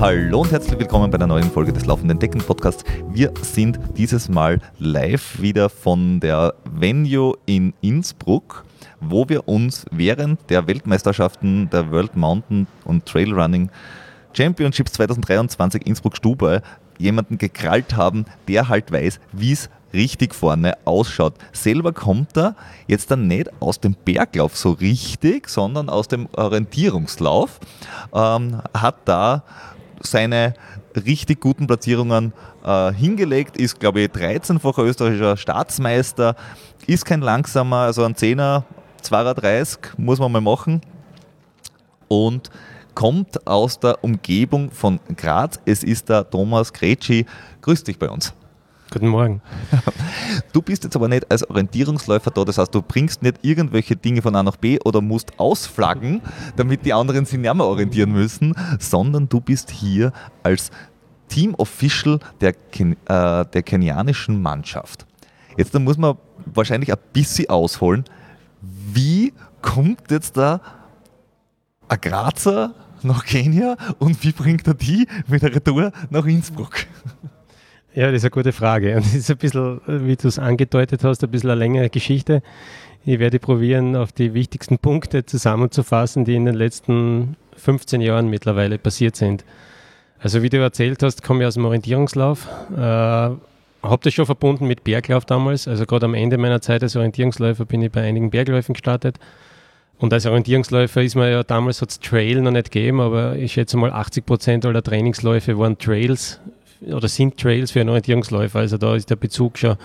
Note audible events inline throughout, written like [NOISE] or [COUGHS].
Hallo und herzlich willkommen bei einer neuen Folge des Laufenden Decken Podcasts. Wir sind dieses Mal live wieder von der Venue in Innsbruck, wo wir uns während der Weltmeisterschaften der World Mountain und Trail Running Championships 2023 Innsbruck-Stube jemanden gekrallt haben, der halt weiß, wie es richtig vorne ausschaut. Selber kommt er jetzt dann nicht aus dem Berglauf so richtig, sondern aus dem Orientierungslauf. Ähm, hat da seine richtig guten Platzierungen äh, hingelegt, ist glaube ich 13-facher österreichischer Staatsmeister, ist kein langsamer, also ein 10er, 32 muss man mal machen und kommt aus der Umgebung von Graz. Es ist der Thomas Gretschi. Grüß dich bei uns. Guten Morgen. Du bist jetzt aber nicht als Orientierungsläufer da, das heißt, du bringst nicht irgendwelche Dinge von A nach B oder musst ausflaggen, damit die anderen sich nicht mehr orientieren müssen, sondern du bist hier als Team Official der, Ken äh, der kenianischen Mannschaft. Jetzt muss man wahrscheinlich ein bisschen ausholen. Wie kommt jetzt da ein Grazer nach Kenia und wie bringt er die mit der Retour nach Innsbruck? Ja, das ist eine gute Frage. Und [LAUGHS] das ist ein bisschen, wie du es angedeutet hast, ein bisschen eine längere Geschichte. Ich werde probieren, auf die wichtigsten Punkte zusammenzufassen, die in den letzten 15 Jahren mittlerweile passiert sind. Also wie du erzählt hast, komme ich aus dem Orientierungslauf. Äh, habe das schon verbunden mit Berglauf damals. Also gerade am Ende meiner Zeit als Orientierungsläufer bin ich bei einigen Bergläufen gestartet. Und als Orientierungsläufer ist man ja damals hat Trail noch nicht gegeben, aber ich schätze mal 80 Prozent aller Trainingsläufe waren Trails oder sind Trails für einen Orientierungsläufer. Also da ist der Bezug schon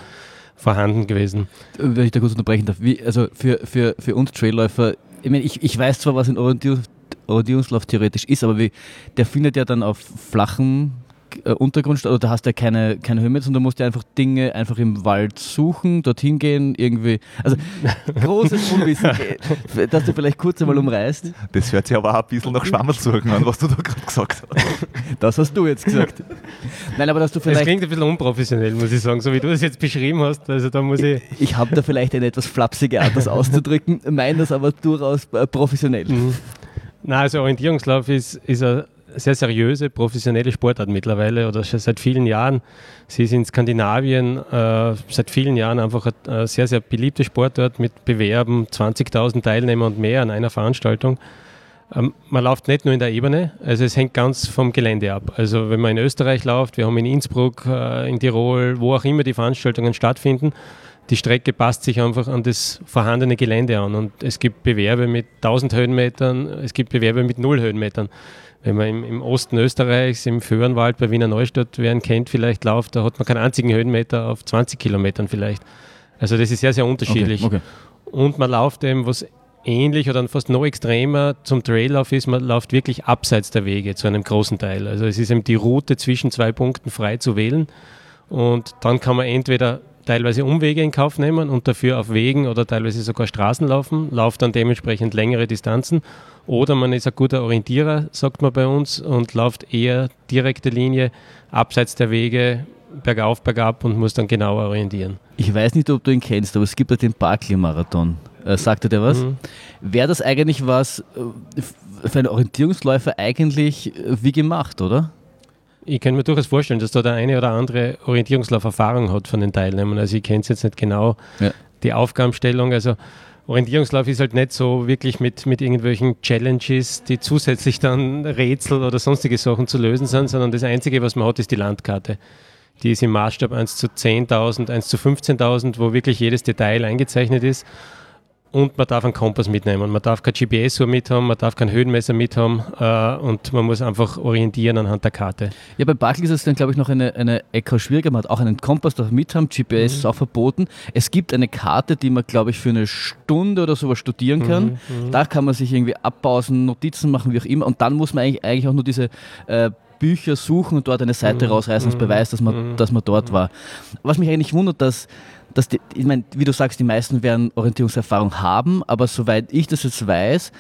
vorhanden gewesen. Wenn ich da kurz unterbrechen darf, wie, also für, für, für uns Trailläufer, ich, meine, ich, ich weiß zwar, was ein Orientierungs Orientierungslauf theoretisch ist, aber wie, der findet ja dann auf flachen Untergrund oder da hast du ja keine, keine Höhe mehr, sondern musst du einfach Dinge einfach im Wald suchen, dorthin gehen, irgendwie. Also [LAUGHS] großes Unwissen, dass du vielleicht kurz einmal umreißt. Das hört sich aber auch ein bisschen nach Schwammersuchen an, was du da gerade gesagt hast. Das hast du jetzt gesagt. Nein, aber dass du vielleicht. Das klingt ein bisschen unprofessionell, muss ich sagen, so wie du das jetzt beschrieben hast. Also da muss ich. Ich, ich habe da vielleicht eine etwas flapsige Art, das auszudrücken, meine das aber durchaus äh, professionell. Mhm. Nein, also Orientierungslauf ist, ist ein sehr seriöse, professionelle Sportart mittlerweile oder schon seit vielen Jahren. Sie ist in Skandinavien äh, seit vielen Jahren einfach eine sehr, sehr beliebte Sportart mit Bewerben, 20.000 Teilnehmer und mehr an einer Veranstaltung. Ähm, man läuft nicht nur in der Ebene, also es hängt ganz vom Gelände ab. Also wenn man in Österreich läuft, wir haben in Innsbruck, äh, in Tirol, wo auch immer die Veranstaltungen stattfinden, die Strecke passt sich einfach an das vorhandene Gelände an. Und es gibt Bewerbe mit 1000 Höhenmetern, es gibt Bewerbe mit 0 Höhenmetern. Wenn man im, im Osten Österreichs, im Föhrenwald bei Wiener Neustadt, wer ihn kennt, vielleicht läuft, da hat man keinen einzigen Höhenmeter auf 20 Kilometern vielleicht. Also das ist sehr, sehr unterschiedlich. Okay, okay. Und man läuft eben, was ähnlich oder fast noch extremer zum Traillauf ist, man läuft wirklich abseits der Wege zu einem großen Teil. Also es ist eben die Route zwischen zwei Punkten frei zu wählen und dann kann man entweder teilweise Umwege in Kauf nehmen und dafür auf Wegen oder teilweise sogar Straßen laufen, lauft dann dementsprechend längere Distanzen. Oder man ist ein guter Orientierer, sagt man bei uns, und läuft eher direkte Linie abseits der Wege, bergauf, bergab und muss dann genauer orientieren. Ich weiß nicht, ob du ihn kennst, aber es gibt ja den Barclay-Marathon. Äh, sagt er dir was? Mhm. Wäre das eigentlich was äh, für einen Orientierungsläufer eigentlich äh, wie gemacht, oder? Ich kann mir durchaus vorstellen, dass da der eine oder andere Orientierungslauferfahrung hat von den Teilnehmern. Also ich kenne es jetzt nicht genau, ja. die Aufgabenstellung. Also Orientierungslauf ist halt nicht so wirklich mit, mit irgendwelchen Challenges, die zusätzlich dann Rätsel oder sonstige Sachen zu lösen sind, sondern das Einzige, was man hat, ist die Landkarte. Die ist im Maßstab 1 zu 10.000, 1 zu 15.000, wo wirklich jedes Detail eingezeichnet ist. Und man darf einen Kompass mitnehmen. Man darf kein GPS-Uhr mithaben, man darf kein Höhenmesser mithaben äh, und man muss einfach orientieren anhand der Karte. Ja, bei Barclay ist es dann, glaube ich, noch eine, eine Ecke schwieriger. Man hat auch einen Kompass darf mithaben, GPS mhm. ist auch verboten. Es gibt eine Karte, die man, glaube ich, für eine Stunde oder sowas studieren kann. Mhm, mhm. Da kann man sich irgendwie abpausen, Notizen machen, wie auch immer. Und dann muss man eigentlich, eigentlich auch nur diese äh, Bücher suchen und dort eine Seite mhm. rausreißen als mhm. Beweis, dass man, dass man dort war. Was mich eigentlich wundert, dass dass die, ich meine, wie du sagst, die meisten werden Orientierungserfahrung haben, aber soweit ich das jetzt weiß,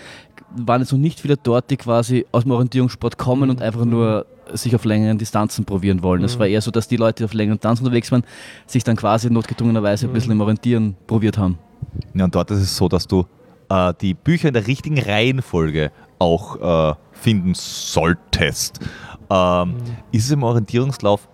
waren jetzt noch nicht viele dort, die quasi aus dem Orientierungssport kommen und einfach nur sich auf längeren Distanzen probieren wollen. Es mhm. war eher so, dass die Leute, die auf längeren Distanzen unterwegs waren, sich dann quasi notgedrungenerweise ein bisschen im Orientieren probiert haben. Ja, und dort ist es so, dass du äh, die Bücher in der richtigen Reihenfolge auch äh, finden solltest. Ähm, mhm. Ist es im Orientierungslauf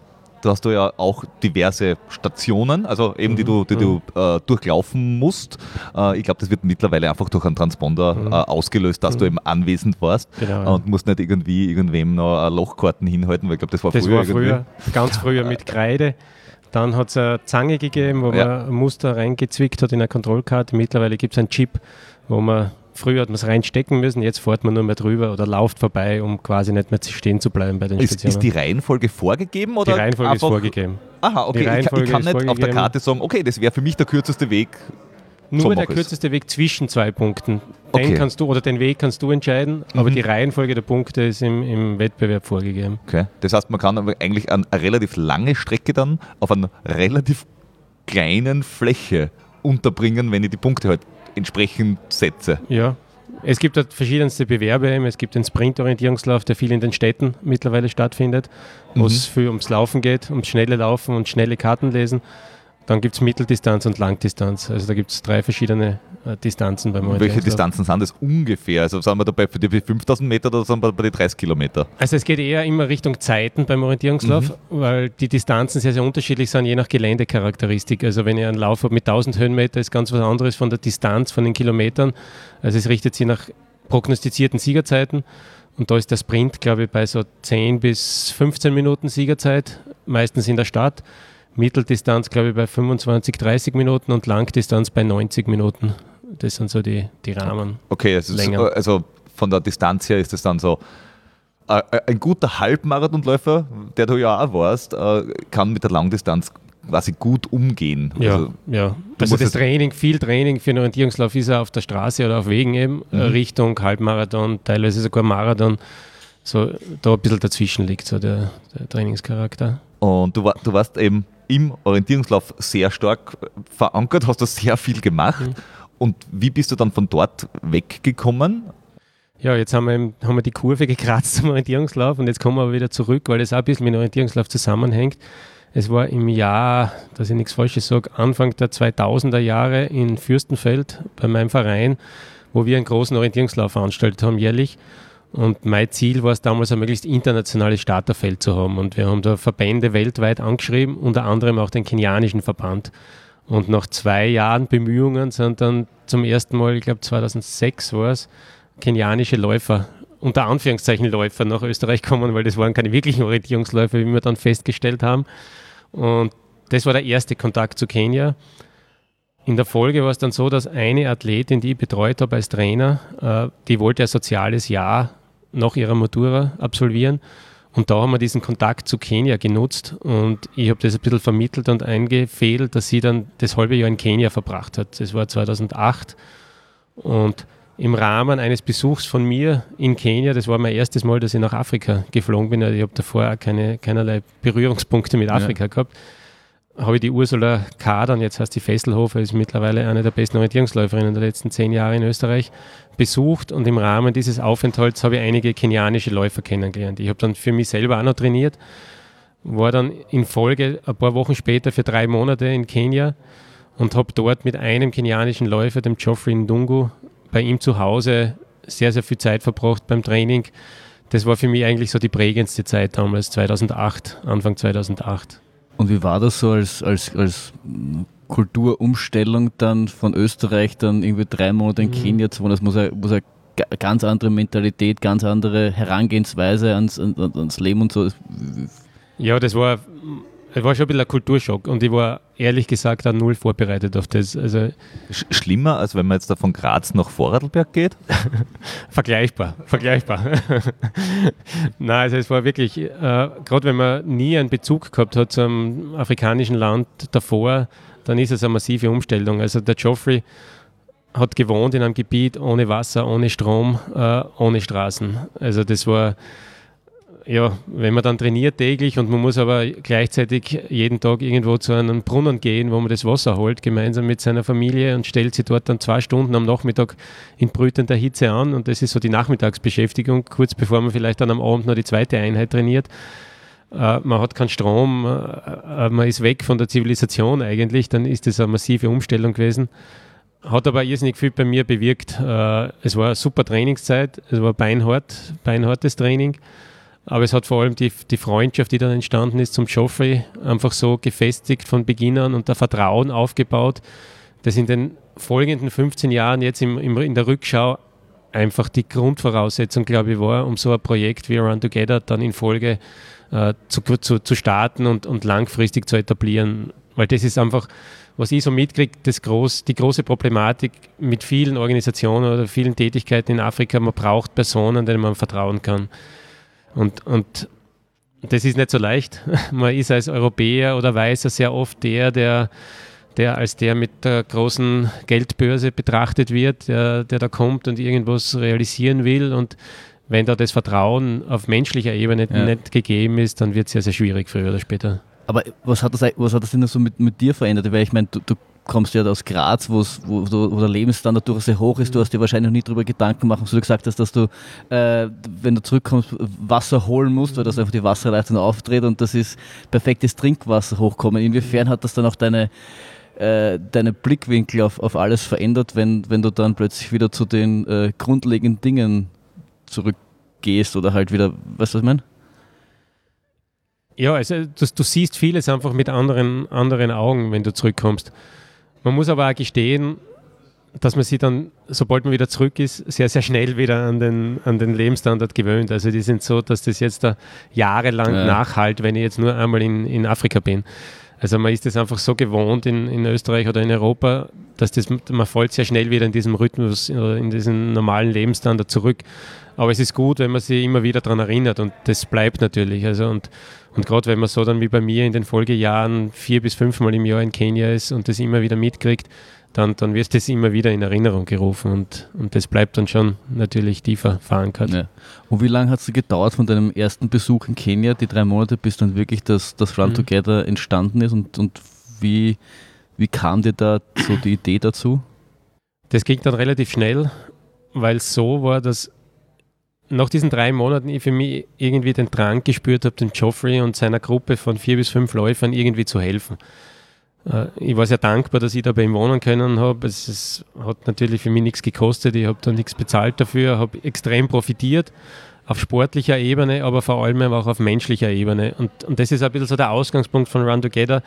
da hast du ja auch diverse Stationen, also eben die du, die du mhm. äh, durchlaufen musst. Äh, ich glaube, das wird mittlerweile einfach durch einen Transponder mhm. äh, ausgelöst, dass mhm. du eben anwesend warst genau. und musst nicht irgendwie irgendwem noch Lochkarten hinhalten, weil ich glaube, das war das früher. Das war früher, ganz früher mit Kreide. Dann hat es eine Zange gegeben, wo ja. man ein Muster reingezwickt hat in eine Kontrollkarte. Mittlerweile gibt es einen Chip, wo man Früher hat man es reinstecken müssen, jetzt fährt man nur mehr drüber oder lauft vorbei, um quasi nicht mehr stehen zu bleiben bei den ist, Stationen. Ist die Reihenfolge vorgegeben? Oder die Reihenfolge ist vorgegeben. Aha, okay. Ich, ich, kann nicht auf der Karte sagen, okay, das wäre für mich der kürzeste Weg. Nur der kürzeste Weg zwischen zwei Punkten. Den okay. kannst du oder den Weg kannst du entscheiden, aber mhm. die Reihenfolge der Punkte ist im, im, Wettbewerb vorgegeben. Okay. Das heißt, man kann aber eigentlich eine, eine relativ lange Strecke dann auf einer relativ kleinen Fläche unterbringen, wenn ich die Punkte halt entsprechend setze. Ja, es gibt halt verschiedenste Bewerbe. Es gibt den Sprint-Orientierungslauf, der viel in den Städten mittlerweile stattfindet, wo es mhm. viel ums Laufen geht, ums schnelle Laufen und schnelle Karten lesen. Dann gibt es Mitteldistanz und Langdistanz. Also da gibt es drei verschiedene Distanzen beim Welche Distanzen sind das ungefähr? Also sind wir dabei für die 5000 Meter oder sind wir bei den 30 Kilometer? Also es geht eher immer Richtung Zeiten beim Orientierungslauf, mhm. weil die Distanzen sehr, sehr unterschiedlich sind, je nach Geländecharakteristik. Also wenn ihr einen Lauf habt mit 1000 Höhenmeter, ist ganz was anderes von der Distanz, von den Kilometern. Also es richtet sich nach prognostizierten Siegerzeiten. Und da ist der Sprint, glaube ich, bei so 10 bis 15 Minuten Siegerzeit, meistens in der Stadt. Mitteldistanz, glaube ich, bei 25, 30 Minuten und Langdistanz bei 90 Minuten. Das sind so die, die Rahmen. Okay, also, also von der Distanz her ist es dann so, äh, äh, ein guter Halbmarathonläufer, der du ja auch warst, äh, kann mit der Langdistanz quasi gut umgehen. Ja, also, ja. also das Training, viel Training für einen Orientierungslauf ist er auf der Straße oder auf Wegen eben, mhm. Richtung Halbmarathon, teilweise sogar Marathon. So da ein bisschen dazwischen liegt so der, der Trainingscharakter. Und du, war, du warst eben im Orientierungslauf sehr stark verankert, hast du sehr viel gemacht. Mhm. Und wie bist du dann von dort weggekommen? Ja, jetzt haben wir, haben wir die Kurve gekratzt [LAUGHS] zum Orientierungslauf und jetzt kommen wir wieder zurück, weil das auch ein bisschen mit dem Orientierungslauf zusammenhängt. Es war im Jahr, dass ich nichts Falsches sage, Anfang der 2000er Jahre in Fürstenfeld bei meinem Verein, wo wir einen großen Orientierungslauf veranstaltet haben jährlich. Und mein Ziel war es damals, ein möglichst internationales Starterfeld zu haben. Und wir haben da Verbände weltweit angeschrieben, unter anderem auch den kenianischen Verband. Und nach zwei Jahren Bemühungen sind dann zum ersten Mal, ich glaube 2006 war es, kenianische Läufer, unter Anführungszeichen Läufer nach Österreich kommen, weil das waren keine wirklichen Orientierungsläufer, wie wir dann festgestellt haben. Und das war der erste Kontakt zu Kenia. In der Folge war es dann so, dass eine Athletin, die ich betreut habe als Trainer, äh, die wollte ein soziales Jahr nach ihrer Matura absolvieren. Und da haben wir diesen Kontakt zu Kenia genutzt und ich habe das ein bisschen vermittelt und eingefädelt, dass sie dann das halbe Jahr in Kenia verbracht hat. Das war 2008 und im Rahmen eines Besuchs von mir in Kenia, das war mein erstes Mal, dass ich nach Afrika geflogen bin, also ich habe davor auch keine, keinerlei Berührungspunkte mit Afrika ja. gehabt habe ich die Ursula Kadern, jetzt heißt die Fesselhofer, ist mittlerweile eine der besten Orientierungsläuferinnen der letzten zehn Jahre in Österreich, besucht und im Rahmen dieses Aufenthalts habe ich einige kenianische Läufer kennengelernt. Ich habe dann für mich selber auch noch trainiert, war dann in Folge ein paar Wochen später für drei Monate in Kenia und habe dort mit einem kenianischen Läufer, dem Geoffrey Ndungu, bei ihm zu Hause sehr, sehr viel Zeit verbracht beim Training. Das war für mich eigentlich so die prägendste Zeit damals, 2008, Anfang 2008. Und wie war das so als, als, als Kulturumstellung dann von Österreich dann irgendwie drei Monate in mhm. Kenia zu wohnen? Das muss ja, muss ja ganz andere Mentalität, ganz andere Herangehensweise ans, ans Leben und so. Ja, das war es war schon ein bisschen ein Kulturschock und ich war ehrlich gesagt auch null vorbereitet auf das. Also Schlimmer, als wenn man jetzt da von Graz nach Vorarlberg geht? [LAUGHS] vergleichbar, vergleichbar. [LAUGHS] Nein, also es war wirklich, äh, gerade wenn man nie einen Bezug gehabt hat zum afrikanischen Land davor, dann ist es eine massive Umstellung. Also der Geoffrey hat gewohnt in einem Gebiet ohne Wasser, ohne Strom, äh, ohne Straßen. Also das war ja, wenn man dann trainiert täglich und man muss aber gleichzeitig jeden Tag irgendwo zu einem Brunnen gehen, wo man das Wasser holt, gemeinsam mit seiner Familie und stellt sich dort dann zwei Stunden am Nachmittag in brütender Hitze an und das ist so die Nachmittagsbeschäftigung, kurz bevor man vielleicht dann am Abend noch die zweite Einheit trainiert. Äh, man hat keinen Strom, äh, man ist weg von der Zivilisation eigentlich, dann ist das eine massive Umstellung gewesen. hat aber irrsinnig viel bei mir bewirkt. Äh, es war eine super Trainingszeit, es war beinhart, beinhartes Training. Aber es hat vor allem die, die Freundschaft, die dann entstanden ist zum Joffrey, einfach so gefestigt von Beginn an und der Vertrauen aufgebaut, das in den folgenden 15 Jahren jetzt im, im, in der Rückschau einfach die Grundvoraussetzung, glaube ich, war, um so ein Projekt wie Run Together dann in Folge äh, zu, zu, zu starten und, und langfristig zu etablieren. Weil das ist einfach, was ich so mitkriege, groß, die große Problematik mit vielen Organisationen oder vielen Tätigkeiten in Afrika, man braucht Personen, denen man vertrauen kann. Und, und das ist nicht so leicht. [LAUGHS] Man ist als Europäer oder Weißer sehr oft der, der, der als der mit der großen Geldbörse betrachtet wird, der, der da kommt und irgendwas realisieren will. Und wenn da das Vertrauen auf menschlicher Ebene ja. nicht gegeben ist, dann wird es sehr, sehr schwierig früher oder später. Aber was hat das, was hat das denn so mit, mit dir verändert? Weil ich meine, du, du kommst ja aus Graz, wo, wo, wo der Lebensstandard durchaus sehr hoch ist. Du hast dir wahrscheinlich noch nie darüber Gedanken gemacht, was du gesagt hast, dass du, äh, wenn du zurückkommst, Wasser holen musst, weil das einfach die Wasserleitung aufdreht und das ist perfektes Trinkwasser hochkommen. Inwiefern hat das dann auch deine, äh, deine Blickwinkel auf, auf alles verändert, wenn, wenn du dann plötzlich wieder zu den äh, grundlegenden Dingen zurückgehst oder halt wieder, weißt du, was ich meine? Ja, also du, du, siehst vieles einfach mit anderen, anderen Augen, wenn du zurückkommst. Man muss aber auch gestehen, dass man sich dann, sobald man wieder zurück ist, sehr, sehr schnell wieder an den, an den Lebensstandard gewöhnt. Also die sind so, dass das jetzt da jahrelang ja. nachhalt, wenn ich jetzt nur einmal in, in Afrika bin. Also man ist das einfach so gewohnt in, in Österreich oder in Europa, dass das, man fällt sehr schnell wieder in diesem Rhythmus, in diesen normalen Lebensstandard zurück. Aber es ist gut, wenn man sich immer wieder daran erinnert und das bleibt natürlich. Also und und gerade wenn man so dann wie bei mir in den Folgejahren vier bis fünfmal im Jahr in Kenia ist und das immer wieder mitkriegt, dann, dann wird das immer wieder in Erinnerung gerufen und, und das bleibt dann schon natürlich tiefer verankert. Ja. Und wie lange hat es gedauert von deinem ersten Besuch in Kenia, die drei Monate, bis dann wirklich das, das Run mhm. Together entstanden ist und, und wie, wie kam dir da so die Idee dazu? Das ging dann relativ schnell, weil es so war, dass nach diesen drei Monaten ich für mich irgendwie den Drang gespürt habe, dem Joffrey und seiner Gruppe von vier bis fünf Läufern irgendwie zu helfen. Äh, ich war sehr dankbar, dass ich da bei ihm wohnen können habe. Es, es hat natürlich für mich nichts gekostet, ich habe da nichts bezahlt dafür, habe extrem profitiert auf sportlicher Ebene, aber vor allem auch auf menschlicher Ebene. Und, und das ist ein bisschen so der Ausgangspunkt von Run Together.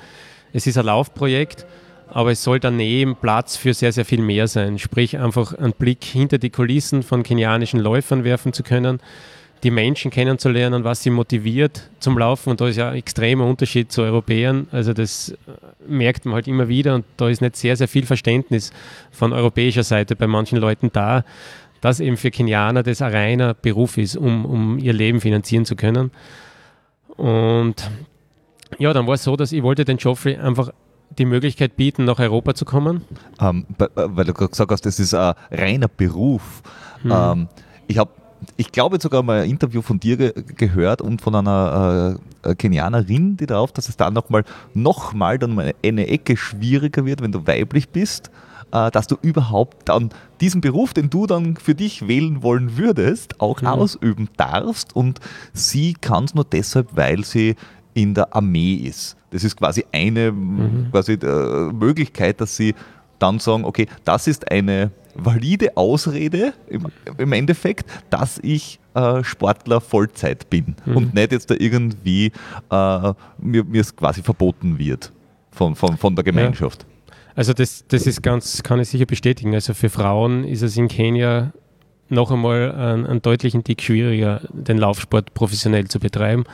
Es ist ein Laufprojekt aber es soll daneben Platz für sehr, sehr viel mehr sein. Sprich, einfach einen Blick hinter die Kulissen von kenianischen Läufern werfen zu können, die Menschen kennenzulernen, was sie motiviert zum Laufen. Und da ist ja ein extremer Unterschied zu Europäern. Also das äh, merkt man halt immer wieder und da ist nicht sehr, sehr viel Verständnis von europäischer Seite bei manchen Leuten da, dass eben für Kenianer das ein reiner Beruf ist, um, um ihr Leben finanzieren zu können. Und ja, dann war es so, dass ich wollte den Joffrey einfach die Möglichkeit bieten, nach Europa zu kommen? Ähm, äh, weil du gerade gesagt hast, das ist ein reiner Beruf. Hm. Ähm, ich habe ich glaube sogar mal ein Interview von dir ge gehört und von einer äh, Kenianerin, die darauf, dass es dann nochmal noch mal dann mal eine Ecke schwieriger wird, wenn du weiblich bist, äh, dass du überhaupt dann diesen Beruf, den du dann für dich wählen wollen würdest, auch mhm. ausüben darfst. Und sie kann es nur deshalb, weil sie in der Armee ist. Das ist quasi eine mhm. quasi, äh, Möglichkeit, dass sie dann sagen, okay, das ist eine valide Ausrede im, im Endeffekt, dass ich äh, Sportler Vollzeit bin mhm. und nicht jetzt da irgendwie äh, mir, mir es quasi verboten wird von, von, von der Gemeinschaft. Ja. Also das, das ist ganz, kann ich sicher bestätigen. Also für Frauen ist es in Kenia noch einmal einen, einen deutlichen Tick schwieriger, den Laufsport professionell zu betreiben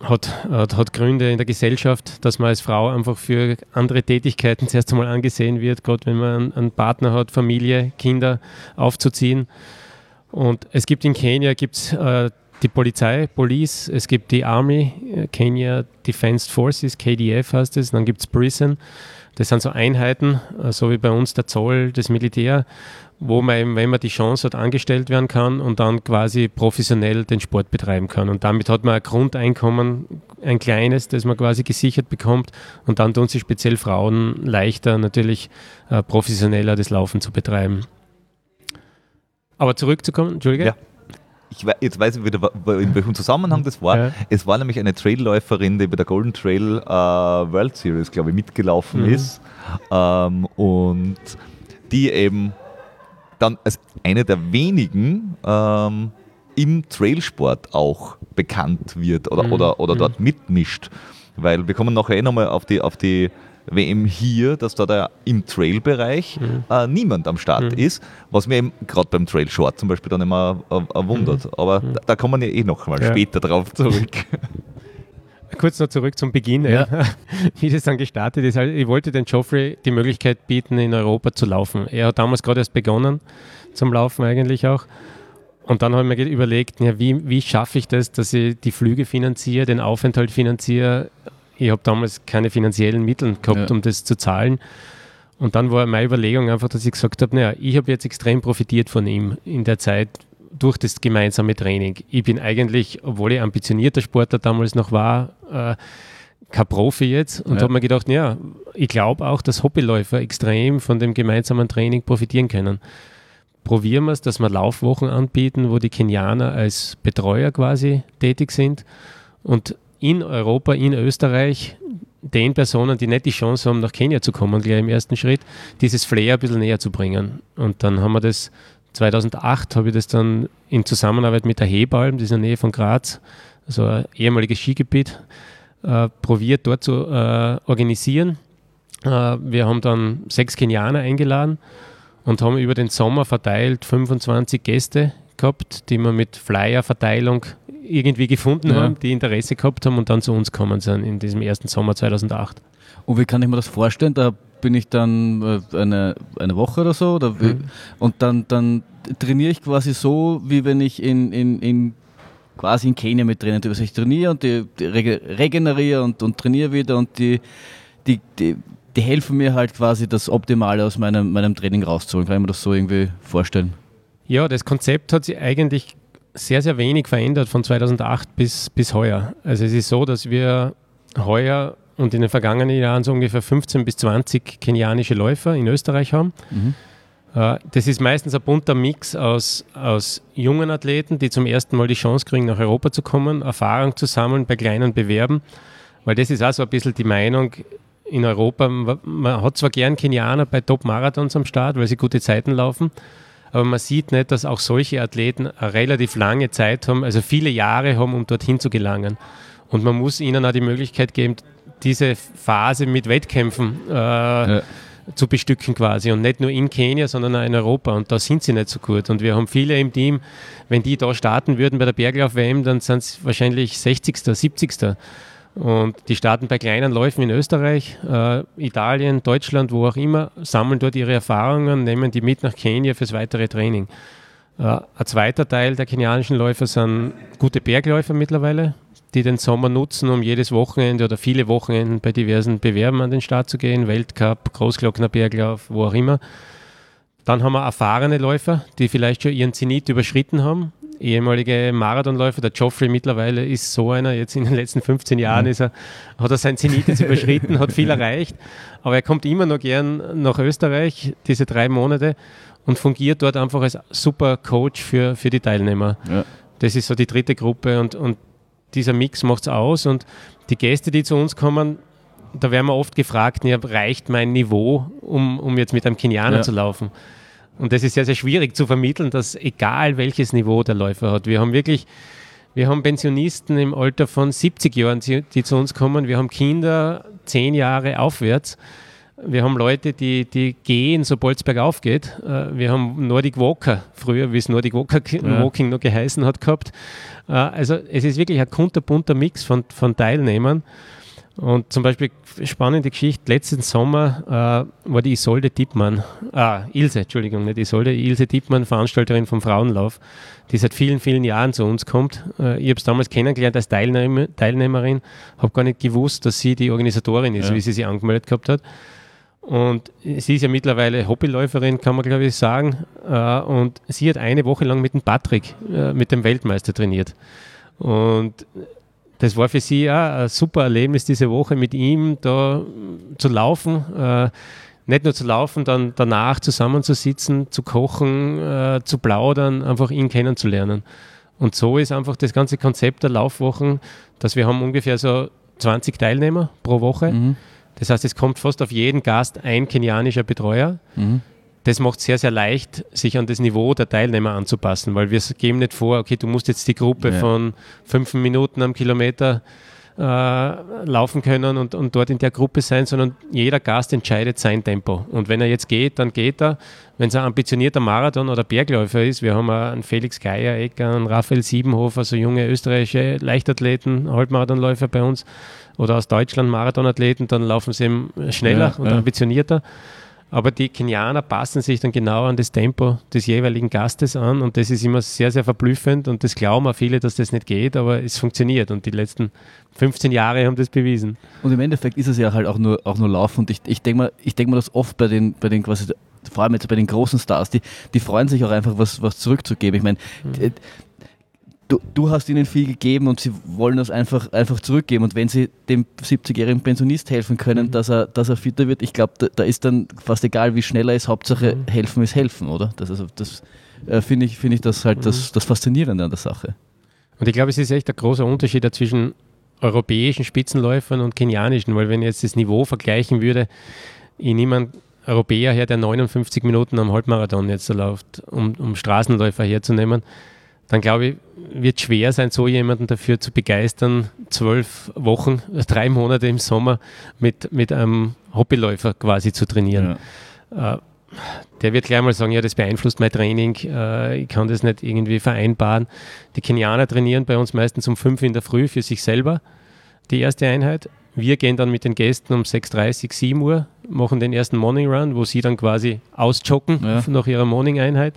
hat, hat, hat, Gründe in der Gesellschaft, dass man als Frau einfach für andere Tätigkeiten zuerst einmal angesehen wird, gerade wenn man einen, Partner hat, Familie, Kinder aufzuziehen. Und es gibt in Kenia gibt's, äh, die Polizei, Police, es gibt die Army, äh, Kenya Defense Forces, KDF heißt es, dann gibt es Prison. Das sind so Einheiten, äh, so wie bei uns der Zoll, das Militär wo man, wenn man die Chance hat, angestellt werden kann und dann quasi professionell den Sport betreiben kann. Und damit hat man ein Grundeinkommen, ein kleines, das man quasi gesichert bekommt. Und dann tun sich speziell Frauen leichter, natürlich äh, professioneller das Laufen zu betreiben. Aber zurückzukommen, Entschuldige. Ja. Ich weiß, jetzt weiß ich wieder, in welchem Zusammenhang das war. Ja. Es war nämlich eine Trailläuferin, die bei der Golden Trail äh, World Series, glaube ich, mitgelaufen mhm. ist. Ähm, und die eben dann als eine der wenigen ähm, im Trailsport auch bekannt wird oder, mhm. oder, oder dort mhm. mitmischt. Weil wir kommen nachher eh nochmal auf die, auf die WM hier, dass da der im Trail-Bereich mhm. äh, niemand am Start mhm. ist, was mir eben gerade beim Trail Short zum Beispiel dann immer äh, äh, wundert. Mhm. Aber mhm. da, da, kommen wir ja eh noch mal ja. später drauf zurück. [LAUGHS] Kurz noch zurück zum Beginn, ja. [LAUGHS] wie das dann gestartet ist. Also ich wollte den Geoffrey die Möglichkeit bieten, in Europa zu laufen. Er hat damals gerade erst begonnen zum Laufen eigentlich auch. Und dann habe ich mir überlegt, ja, wie, wie schaffe ich das, dass ich die Flüge finanziere, den Aufenthalt finanziere. Ich habe damals keine finanziellen Mittel gehabt, ja. um das zu zahlen. Und dann war meine Überlegung einfach, dass ich gesagt habe, naja, ich habe jetzt extrem profitiert von ihm in der Zeit durch das gemeinsame Training. Ich bin eigentlich, obwohl ich ambitionierter Sportler damals noch war, äh, kein Profi jetzt und ja. habe mir gedacht, ja, ich glaube auch, dass Hobbyläufer extrem von dem gemeinsamen Training profitieren können probieren wir es, dass wir Laufwochen anbieten, wo die Kenianer als Betreuer quasi tätig sind und in Europa, in Österreich den Personen, die nicht die Chance haben, nach Kenia zu kommen, gleich im ersten Schritt, dieses Flair ein bisschen näher zu bringen. Und dann haben wir das 2008 habe ich das dann in Zusammenarbeit mit der Hebalm, das ist in der Nähe von Graz, also ein ehemaliges Skigebiet, äh, probiert dort zu äh, organisieren. Äh, wir haben dann sechs Kenianer eingeladen und haben über den Sommer verteilt 25 Gäste gehabt, die wir mit Flyer-Verteilung irgendwie gefunden ja. haben, die Interesse gehabt haben und dann zu uns gekommen sind in diesem ersten Sommer 2008. Und wie kann ich mir das vorstellen? Da bin ich dann äh, eine, eine Woche oder so oder mhm. und dann, dann trainiere ich quasi so, wie wenn ich in, in, in quasi in Kenia mit trainiere. Also ich trainiere und die, die regeneriere und, und trainiere wieder und die, die, die die helfen mir halt quasi das Optimale aus meinem, meinem Training rauszuholen. Kann ich mir das so irgendwie vorstellen? Ja, das Konzept hat sich eigentlich sehr, sehr wenig verändert von 2008 bis, bis heuer. Also es ist so, dass wir heuer und in den vergangenen Jahren so ungefähr 15 bis 20 kenianische Läufer in Österreich haben. Mhm. Äh, das ist meistens ein bunter Mix aus, aus jungen Athleten, die zum ersten Mal die Chance kriegen, nach Europa zu kommen, Erfahrung zu sammeln bei kleinen Bewerben, weil das ist auch so ein bisschen die Meinung, in Europa, man hat zwar gern Kenianer bei Top-Marathons am Start, weil sie gute Zeiten laufen, aber man sieht nicht, dass auch solche Athleten eine relativ lange Zeit haben, also viele Jahre haben, um dorthin zu gelangen. Und man muss ihnen auch die Möglichkeit geben, diese Phase mit Wettkämpfen äh, ja. zu bestücken quasi. Und nicht nur in Kenia, sondern auch in Europa. Und da sind sie nicht so gut. Und wir haben viele im Team, wenn die da starten würden bei der Berglauf-WM, dann sind es wahrscheinlich 60., 70. Und die starten bei kleinen Läufen in Österreich, äh, Italien, Deutschland, wo auch immer, sammeln dort ihre Erfahrungen, nehmen die mit nach Kenia fürs weitere Training. Äh, ein zweiter Teil der kenianischen Läufer sind gute Bergläufer mittlerweile, die den Sommer nutzen, um jedes Wochenende oder viele Wochenenden bei diversen Bewerben an den Start zu gehen, Weltcup, Großglockner Berglauf, wo auch immer. Dann haben wir erfahrene Läufer, die vielleicht schon ihren Zenit überschritten haben ehemalige Marathonläufer, der Joffrey mittlerweile ist so einer, jetzt in den letzten 15 Jahren mhm. ist er, hat er sein Zenit jetzt überschritten, hat viel erreicht, aber er kommt immer noch gern nach Österreich, diese drei Monate und fungiert dort einfach als super Coach für, für die Teilnehmer. Ja. Das ist so die dritte Gruppe und, und dieser Mix macht es aus und die Gäste, die zu uns kommen, da werden wir oft gefragt, ja, reicht mein Niveau, um, um jetzt mit einem Kenianer ja. zu laufen? Und das ist sehr, sehr schwierig zu vermitteln, dass egal welches Niveau der Läufer hat. Wir haben wirklich, wir haben Pensionisten im Alter von 70 Jahren, die, zu uns kommen. Wir haben Kinder zehn Jahre aufwärts. Wir haben Leute, die, die gehen, sobald es bergauf geht. Äh, wir haben Nordic Walker, früher, wie es Nordic Walker ja. Walking noch geheißen hat, gehabt. Äh, also es ist wirklich ein kunterbunter Mix von, von Teilnehmern. Und zum Beispiel, spannende Geschichte, letzten Sommer äh, war die Isolde Dippmann, ah, Ilse, Entschuldigung, nicht Isolde, Ilse Dippmann, Veranstalterin vom Frauenlauf, die seit vielen, vielen Jahren zu uns kommt. Äh, ich habe es damals kennengelernt als Teilnehmer, Teilnehmerin, habe gar nicht gewusst, dass sie die Organisatorin ist, ja. wie sie sich angemeldet gehabt hat. Und sie ist ja mittlerweile Hobbyläuferin, kann man glaube ich sagen. Äh, und sie hat eine Woche lang mit dem Patrick, äh, mit dem Weltmeister trainiert. Und das war für sie ja ein super Erlebnis, diese Woche mit ihm da zu laufen. Äh, nicht nur zu laufen, dann danach zusammenzusitzen, zu kochen, zu plaudern, einfach ihn kennenzulernen. Und so ist einfach das ganze Konzept der Laufwochen, dass wir haben ungefähr so 20 Teilnehmer pro Woche. Mhm. Das heißt, es kommt fast auf jeden Gast ein kenianischer Betreuer. Mhm. das macht es sehr, sehr leicht, sich an das Niveau der Teilnehmer anzupassen, weil wir geben nicht vor, okay, du musst jetzt die Gruppe ja. von fünf Minuten am Kilometer äh, laufen können und, und dort in der Gruppe sein, sondern jeder Gast entscheidet sein Tempo. Und wenn er jetzt geht, dann geht er. Wenn es ein ambitionierter Marathon- oder Bergläufer ist, wir haben einen Felix Geierecker, einen Raphael Siebenhofer, so junge österreichische Leichtathleten, Halbmarathonläufer bei uns oder aus Deutschland Marathonathleten, dann laufen sie eben schneller ja, und ja. ambitionierter. Aber die Kenianer passen sich dann genau an das Tempo des jeweiligen Gastes an und das ist immer sehr, sehr verblüffend und das glauben auch viele, dass das nicht geht, aber es funktioniert und die letzten 15 Jahre haben das bewiesen. Und im Endeffekt ist es ja halt auch nur, auch nur Lauf und ich, ich denke mal, ich denk mal, dass oft bei den, bei den quasi vor allem jetzt bei den großen Stars, die, die freuen sich auch einfach, was, was zurückzugeben. Ich meine, mhm du, du hast ihnen viel gegeben und sie wollen das einfach, einfach zurückgeben. Und wenn sie dem 70-jährigen Pensionist helfen können, mhm. dass, er, dass er fitter wird, ich glaube, da, da, ist dann fast egal, wie schnell er ist, Hauptsache mhm. helfen ist helfen, oder? Das, also, das äh, finde ich, find ich das halt mhm. das, das Faszinierende an der Sache. Und ich glaube, es ist echt ein großer Unterschied zwischen europäischen Spitzenläufern und kenianischen, weil wenn ich jetzt das Niveau vergleichen würde, ich nehme einen Europäer her, der 59 Minuten am Halbmarathon jetzt läuft, um, um Straßenläufer herzunehmen, dann glaube ich, wird schwer sein, so jemanden dafür zu begeistern, zwölf Wochen, drei Monate im Sommer mit, mit einem Hobbyläufer quasi zu trainieren. Ja. Äh, der wird gleich mal sagen, ja, das beeinflusst mein Training, äh, ich kann das nicht irgendwie vereinbaren. Die Kenianer trainieren bei uns meistens um fünf in der Früh für sich selber, die erste Einheit. Wir gehen dann mit den Gästen um 6.30 7 Uhr, machen den ersten Morning Run, wo sie dann quasi ausjoggen ja. nach ihrer Morning-Einheit.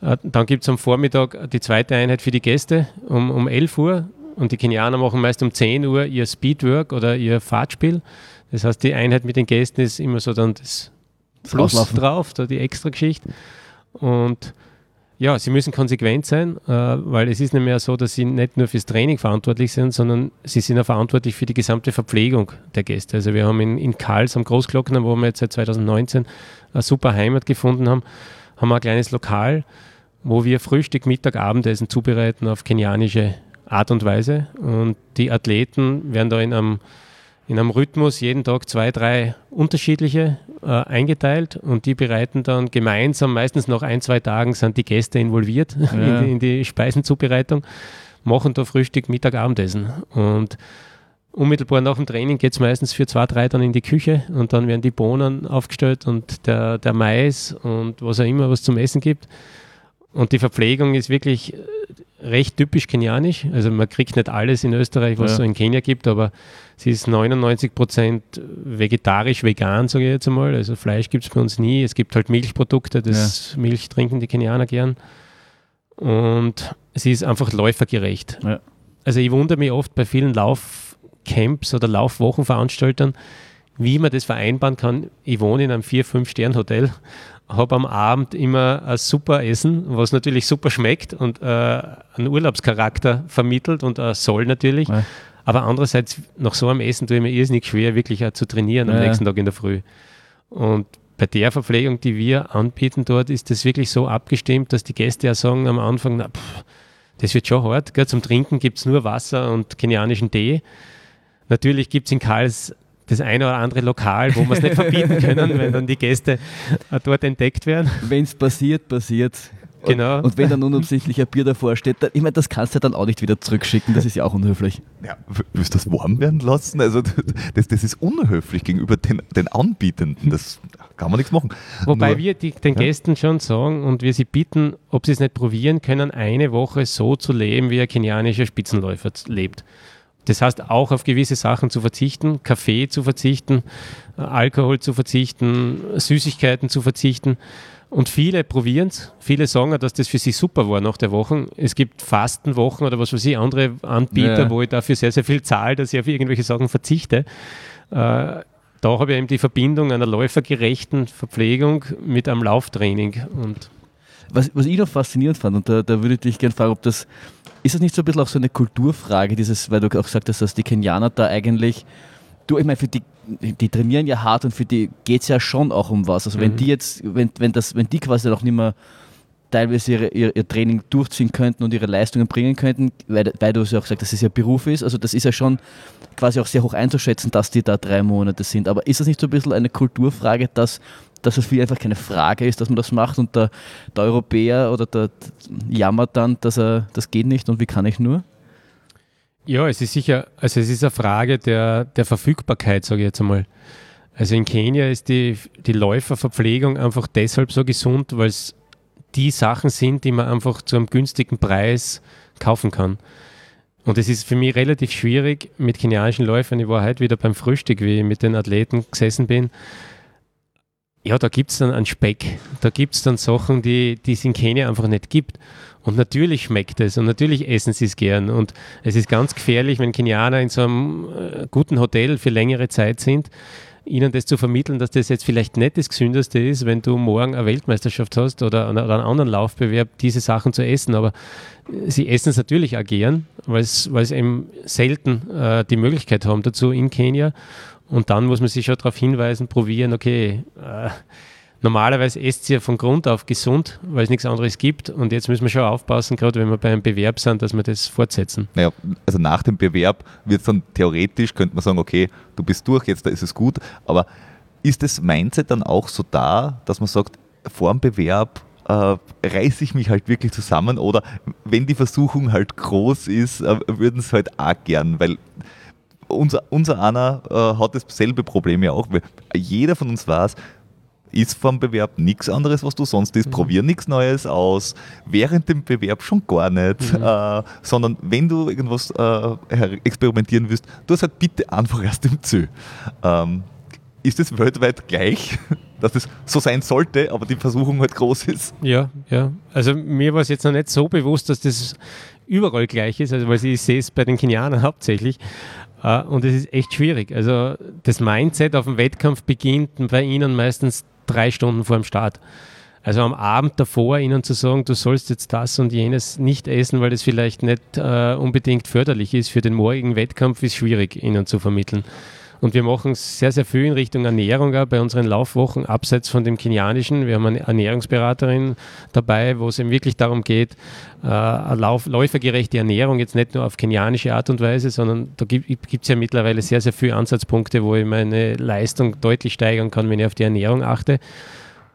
Äh, dann gibt es am Vormittag die zweite Einheit für die Gäste um, um 11 Uhr und die Kenianer machen meist um 10 Uhr ihr Speedwork oder ihr Fahrtspiel. Das heißt, die Einheit mit den Gästen ist immer so dann das Plus drauf, da die extra Geschichte. Und ja, sie müssen konsequent sein, äh, weil es ist nicht mehr so, dass sie nicht nur fürs Training verantwortlich sind, sondern sie sind auch verantwortlich für die gesamte Verpflegung der Gäste. Also wir haben in, in Karls am Großglockner, wo wir jetzt seit 2019 eine super Heimat gefunden haben, haben wir ein kleines Lokal, wo wir Frühstück, Mittag, Abendessen zubereiten auf kenianische Art und Weise. Und die Athleten werden da in einem, in einem Rhythmus jeden Tag zwei, drei unterschiedliche äh, eingeteilt und die bereiten dann gemeinsam, meistens nach ein, zwei Tagen sind die Gäste involviert [LAUGHS] ja. in, die, in die Speisenzubereitung, machen da Frühstück, Mittag, Abendessen. Und unmittelbar nach dem Training geht es meistens für zwei, drei dann in die Küche und dann werden die Bohnen aufgestellt und der, der Mais und was auch immer, was zum Essen gibt. Und die Verpflegung ist wirklich äh, recht typisch kenianisch. Also man kriegt nicht alles in Österreich, was es ja. so in Kenia gibt, aber sie ist 99 Prozent vegetarisch, vegan, sage ich jetzt einmal. Also Fleisch gibt es bei uns nie. Es gibt halt Milchprodukte, das ja. Milch trinken die Kenianer gern. Und sie ist einfach läufergerecht. Ja. Also ich wundere mich oft bei vielen Laufcamps oder Laufwochenveranstaltern, wie man das vereinbaren kann. Ich wohne in einem 4-5-Stern-Hotel habe am Abend immer ein super Essen, was natürlich super schmeckt und äh, einen Urlaubscharakter vermittelt und äh, soll natürlich. Ja. Aber andererseits, nach so einem Essen tue ich mir irrsinnig schwer, wirklich auch zu trainieren am ja. nächsten Tag in der Früh. Und bei der Verpflegung, die wir anbieten dort, ist das wirklich so abgestimmt, dass die Gäste ja sagen am Anfang, na, pff, das wird schon hart. Gell? Zum Trinken gibt es nur Wasser und kenianischen Tee. Natürlich gibt es in Karls das eine oder andere Lokal, wo wir es nicht [LAUGHS] verbieten können, wenn dann die Gäste äh, dort entdeckt werden. Wenn es passiert, passiert. Genau. Und, und, wenn dann unabsichtlich ein Bier davor steht, dann, ich meine, das kannst du dann auch nicht wieder zurückschicken, das ist ja auch unhöflich. Ja, willst du das warm werden lassen? Also das, das ist unhöflich gegenüber den, den Anbietenden, das kann man nichts machen. Wobei Nur, wir die, den ja. Gästen schon sagen und wir sie bitten, ob sie es nicht probieren können, eine Woche so zu leben, wie ein kenianischer Spitzenläufer lebt. Das heißt, auch auf gewisse Sachen zu verzichten, Kaffee zu verzichten, Alkohol zu verzichten, Süßigkeiten zu verzichten. Und viele probieren es, viele sagen, dass das für sie super war nach der Woche. Es gibt Fastenwochen oder was weiß ich, andere Anbieter, ja. wo ich dafür sehr, sehr viel zahle, dass ich auf irgendwelche Sachen verzichte. Äh, da habe ich eben die Verbindung einer läufergerechten Verpflegung mit einem Lauftraining. Und was, was ich noch faszinierend fand, und da, da würde ich dich gerne fragen, ob das ist das nicht so ein bisschen auch so eine Kulturfrage, dieses, weil du auch gesagt hast, dass die Kenianer da eigentlich, du, ich meine, für die, die trainieren ja hart und für die geht es ja schon auch um was. Also mhm. wenn die jetzt, wenn, wenn das, wenn die quasi noch nicht mehr teilweise ihre, ihr, ihr, Training durchziehen könnten und ihre Leistungen bringen könnten, weil, weil du es ja auch gesagt hast, dass es ihr Beruf ist. Also das ist ja schon quasi auch sehr hoch einzuschätzen, dass die da drei Monate sind. Aber ist das nicht so ein bisschen eine Kulturfrage, dass, dass es für einfach keine Frage ist, dass man das macht und der, der Europäer oder der, der jammert dann, dass er das geht nicht und wie kann ich nur? Ja, es ist sicher, also es ist eine Frage der, der Verfügbarkeit, sage ich jetzt einmal. Also in Kenia ist die, die Läuferverpflegung einfach deshalb so gesund, weil es die Sachen sind, die man einfach zu einem günstigen Preis kaufen kann. Und es ist für mich relativ schwierig mit kenianischen Läufern. Ich war heute wieder beim Frühstück, wie ich mit den Athleten gesessen bin. Ja, da gibt es dann einen Speck. Da gibt es dann Sachen, die, es in Kenia einfach nicht gibt. Und natürlich schmeckt es und natürlich essen sie es gern. Und es ist ganz gefährlich, wenn Kenianer in so einem äh, guten Hotel für längere Zeit sind ihnen das zu vermitteln, dass das jetzt vielleicht nicht das Gesündeste ist, wenn du morgen eine Weltmeisterschaft hast oder, einen anderen Laufbewerb, diese Sachen zu essen. Aber sie essen es natürlich auch gern, weil sie eben selten äh, die Möglichkeit haben dazu in Kenia. Und dann muss man sich schon darauf hinweisen, probieren, okay, äh, Normalerweise esst ja von Grund auf gesund, weil es nichts anderes gibt. Und jetzt müssen wir schon aufpassen, gerade wenn wir beim Bewerb sind, dass wir das fortsetzen. Naja, also nach dem Bewerb wird es dann theoretisch, könnte man sagen, okay, du bist durch, jetzt da ist es gut. Aber ist das Mindset dann auch so da, dass man sagt, vor dem Bewerb äh, reiße ich mich halt wirklich zusammen oder wenn die Versuchung halt groß ist, äh, würden es halt auch gern, weil unser, unser einer äh, hat dasselbe Problem ja auch. Jeder von uns weiß, ist vom Bewerb nichts anderes, was du sonst isst. Mhm. Probier nichts Neues aus. Während dem Bewerb schon gar nicht. Mhm. Äh, sondern wenn du irgendwas äh, experimentieren willst, tu es halt bitte einfach erst im Zoo. Ähm, ist es weltweit gleich, [LAUGHS] dass es so sein sollte, aber die Versuchung halt groß ist? Ja, ja. Also mir war es jetzt noch nicht so bewusst, dass das überall gleich ist, also weil ich sehe es bei den Kenianern hauptsächlich. Uh, und es ist echt schwierig. Also das Mindset auf dem Wettkampf beginnt bei ihnen meistens drei Stunden vor dem Start. Also am Abend davor ihnen zu sagen, du sollst jetzt das und jenes nicht essen, weil das vielleicht nicht äh, unbedingt förderlich ist für den morgigen Wettkampf, ist schwierig ihnen zu vermitteln. Und wir machen sehr, sehr viel in Richtung Ernährung bei unseren Laufwochen, abseits von dem kenianischen. Wir haben eine Ernährungsberaterin dabei, wo es eben wirklich darum geht, äh, Lauf, läufergerechte Ernährung, jetzt nicht nur auf kenianische Art und Weise, sondern da gibt es ja mittlerweile sehr, sehr viele Ansatzpunkte, wo ich meine Leistung deutlich steigern kann, wenn ich auf die Ernährung achte.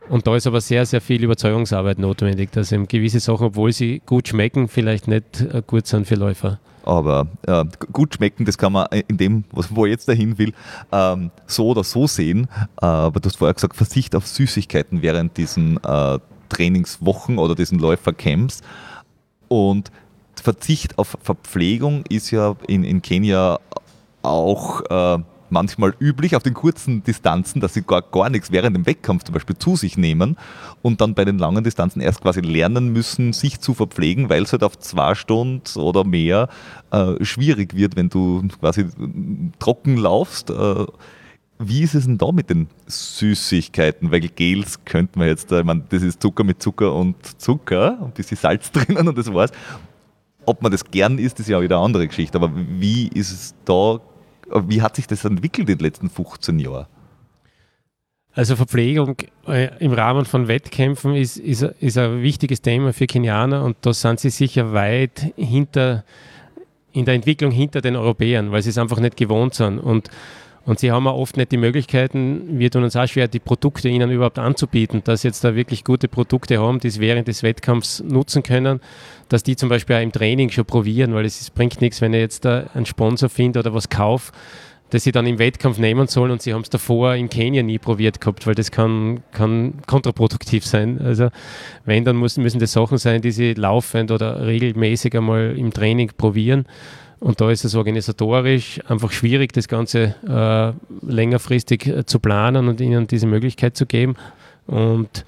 Und da ist aber sehr, sehr viel Überzeugungsarbeit notwendig, dass eben gewisse Sachen, obwohl sie gut schmecken, vielleicht nicht äh, gut sind für Läufer. Aber äh, gut schmecken, das kann man in dem, wo er jetzt dahin will, ähm, so oder so sehen. Äh, aber du hast vorher gesagt, Verzicht auf Süßigkeiten während diesen äh, Trainingswochen oder diesen Läufercamps. Und Verzicht auf Verpflegung ist ja in, in Kenia auch äh, manchmal üblich auf den kurzen Distanzen, dass sie gar, gar nichts während dem Wettkampf zum Beispiel zu sich nehmen und dann bei den langen Distanzen erst quasi lernen müssen, sich zu verpflegen, weil es halt auf zwei Stunden oder mehr äh, schwierig wird, wenn du quasi trocken laufst. Äh, wie ist es denn da mit den Süßigkeiten? Weil Gels könnte man jetzt, ich meine, das ist Zucker mit Zucker und Zucker, ein bisschen Salz [LAUGHS] drinnen und das war's. Ob man das gern isst, ist ja wieder eine andere Geschichte. Aber wie ist es da wie hat sich das entwickelt in den letzten 15 Jahren? Also Verpflegung äh, im Rahmen von Wettkämpfen ist, ist, ist ein wichtiges Thema für Kenianer und da sind sie sicher weit hinter in der Entwicklung hinter den Europäern, weil sie es einfach nicht gewohnt sind. Und und sie haben auch oft nicht die Möglichkeiten, wir tun uns auch schwer, die Produkte ihnen überhaupt anzubieten, dass sie jetzt da wirklich gute Produkte haben, die sie während des Wettkampfs nutzen können, dass die zum Beispiel auch im Training schon probieren, weil es bringt nichts, wenn ich jetzt da einen Sponsor finde oder was kaufe, das sie dann im Wettkampf nehmen sollen und sie haben es davor in Kenia nie probiert gehabt, weil das kann, kann kontraproduktiv sein. Also wenn, dann müssen, müssen das Sachen sein, die sie laufend oder regelmäßig einmal im Training probieren und da ist es organisatorisch einfach schwierig, das Ganze äh, längerfristig äh, zu planen und ihnen diese Möglichkeit zu geben. Und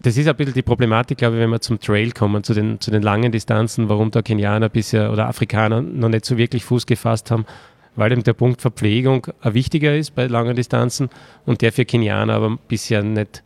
das ist ein bisschen die Problematik, glaube ich, wenn wir zum Trail kommen, zu den, zu den langen Distanzen, warum da Kenianer bisher oder Afrikaner noch nicht so wirklich Fuß gefasst haben, weil eben der Punkt Verpflegung wichtiger ist bei langen Distanzen und der für Kenianer aber bisher nicht,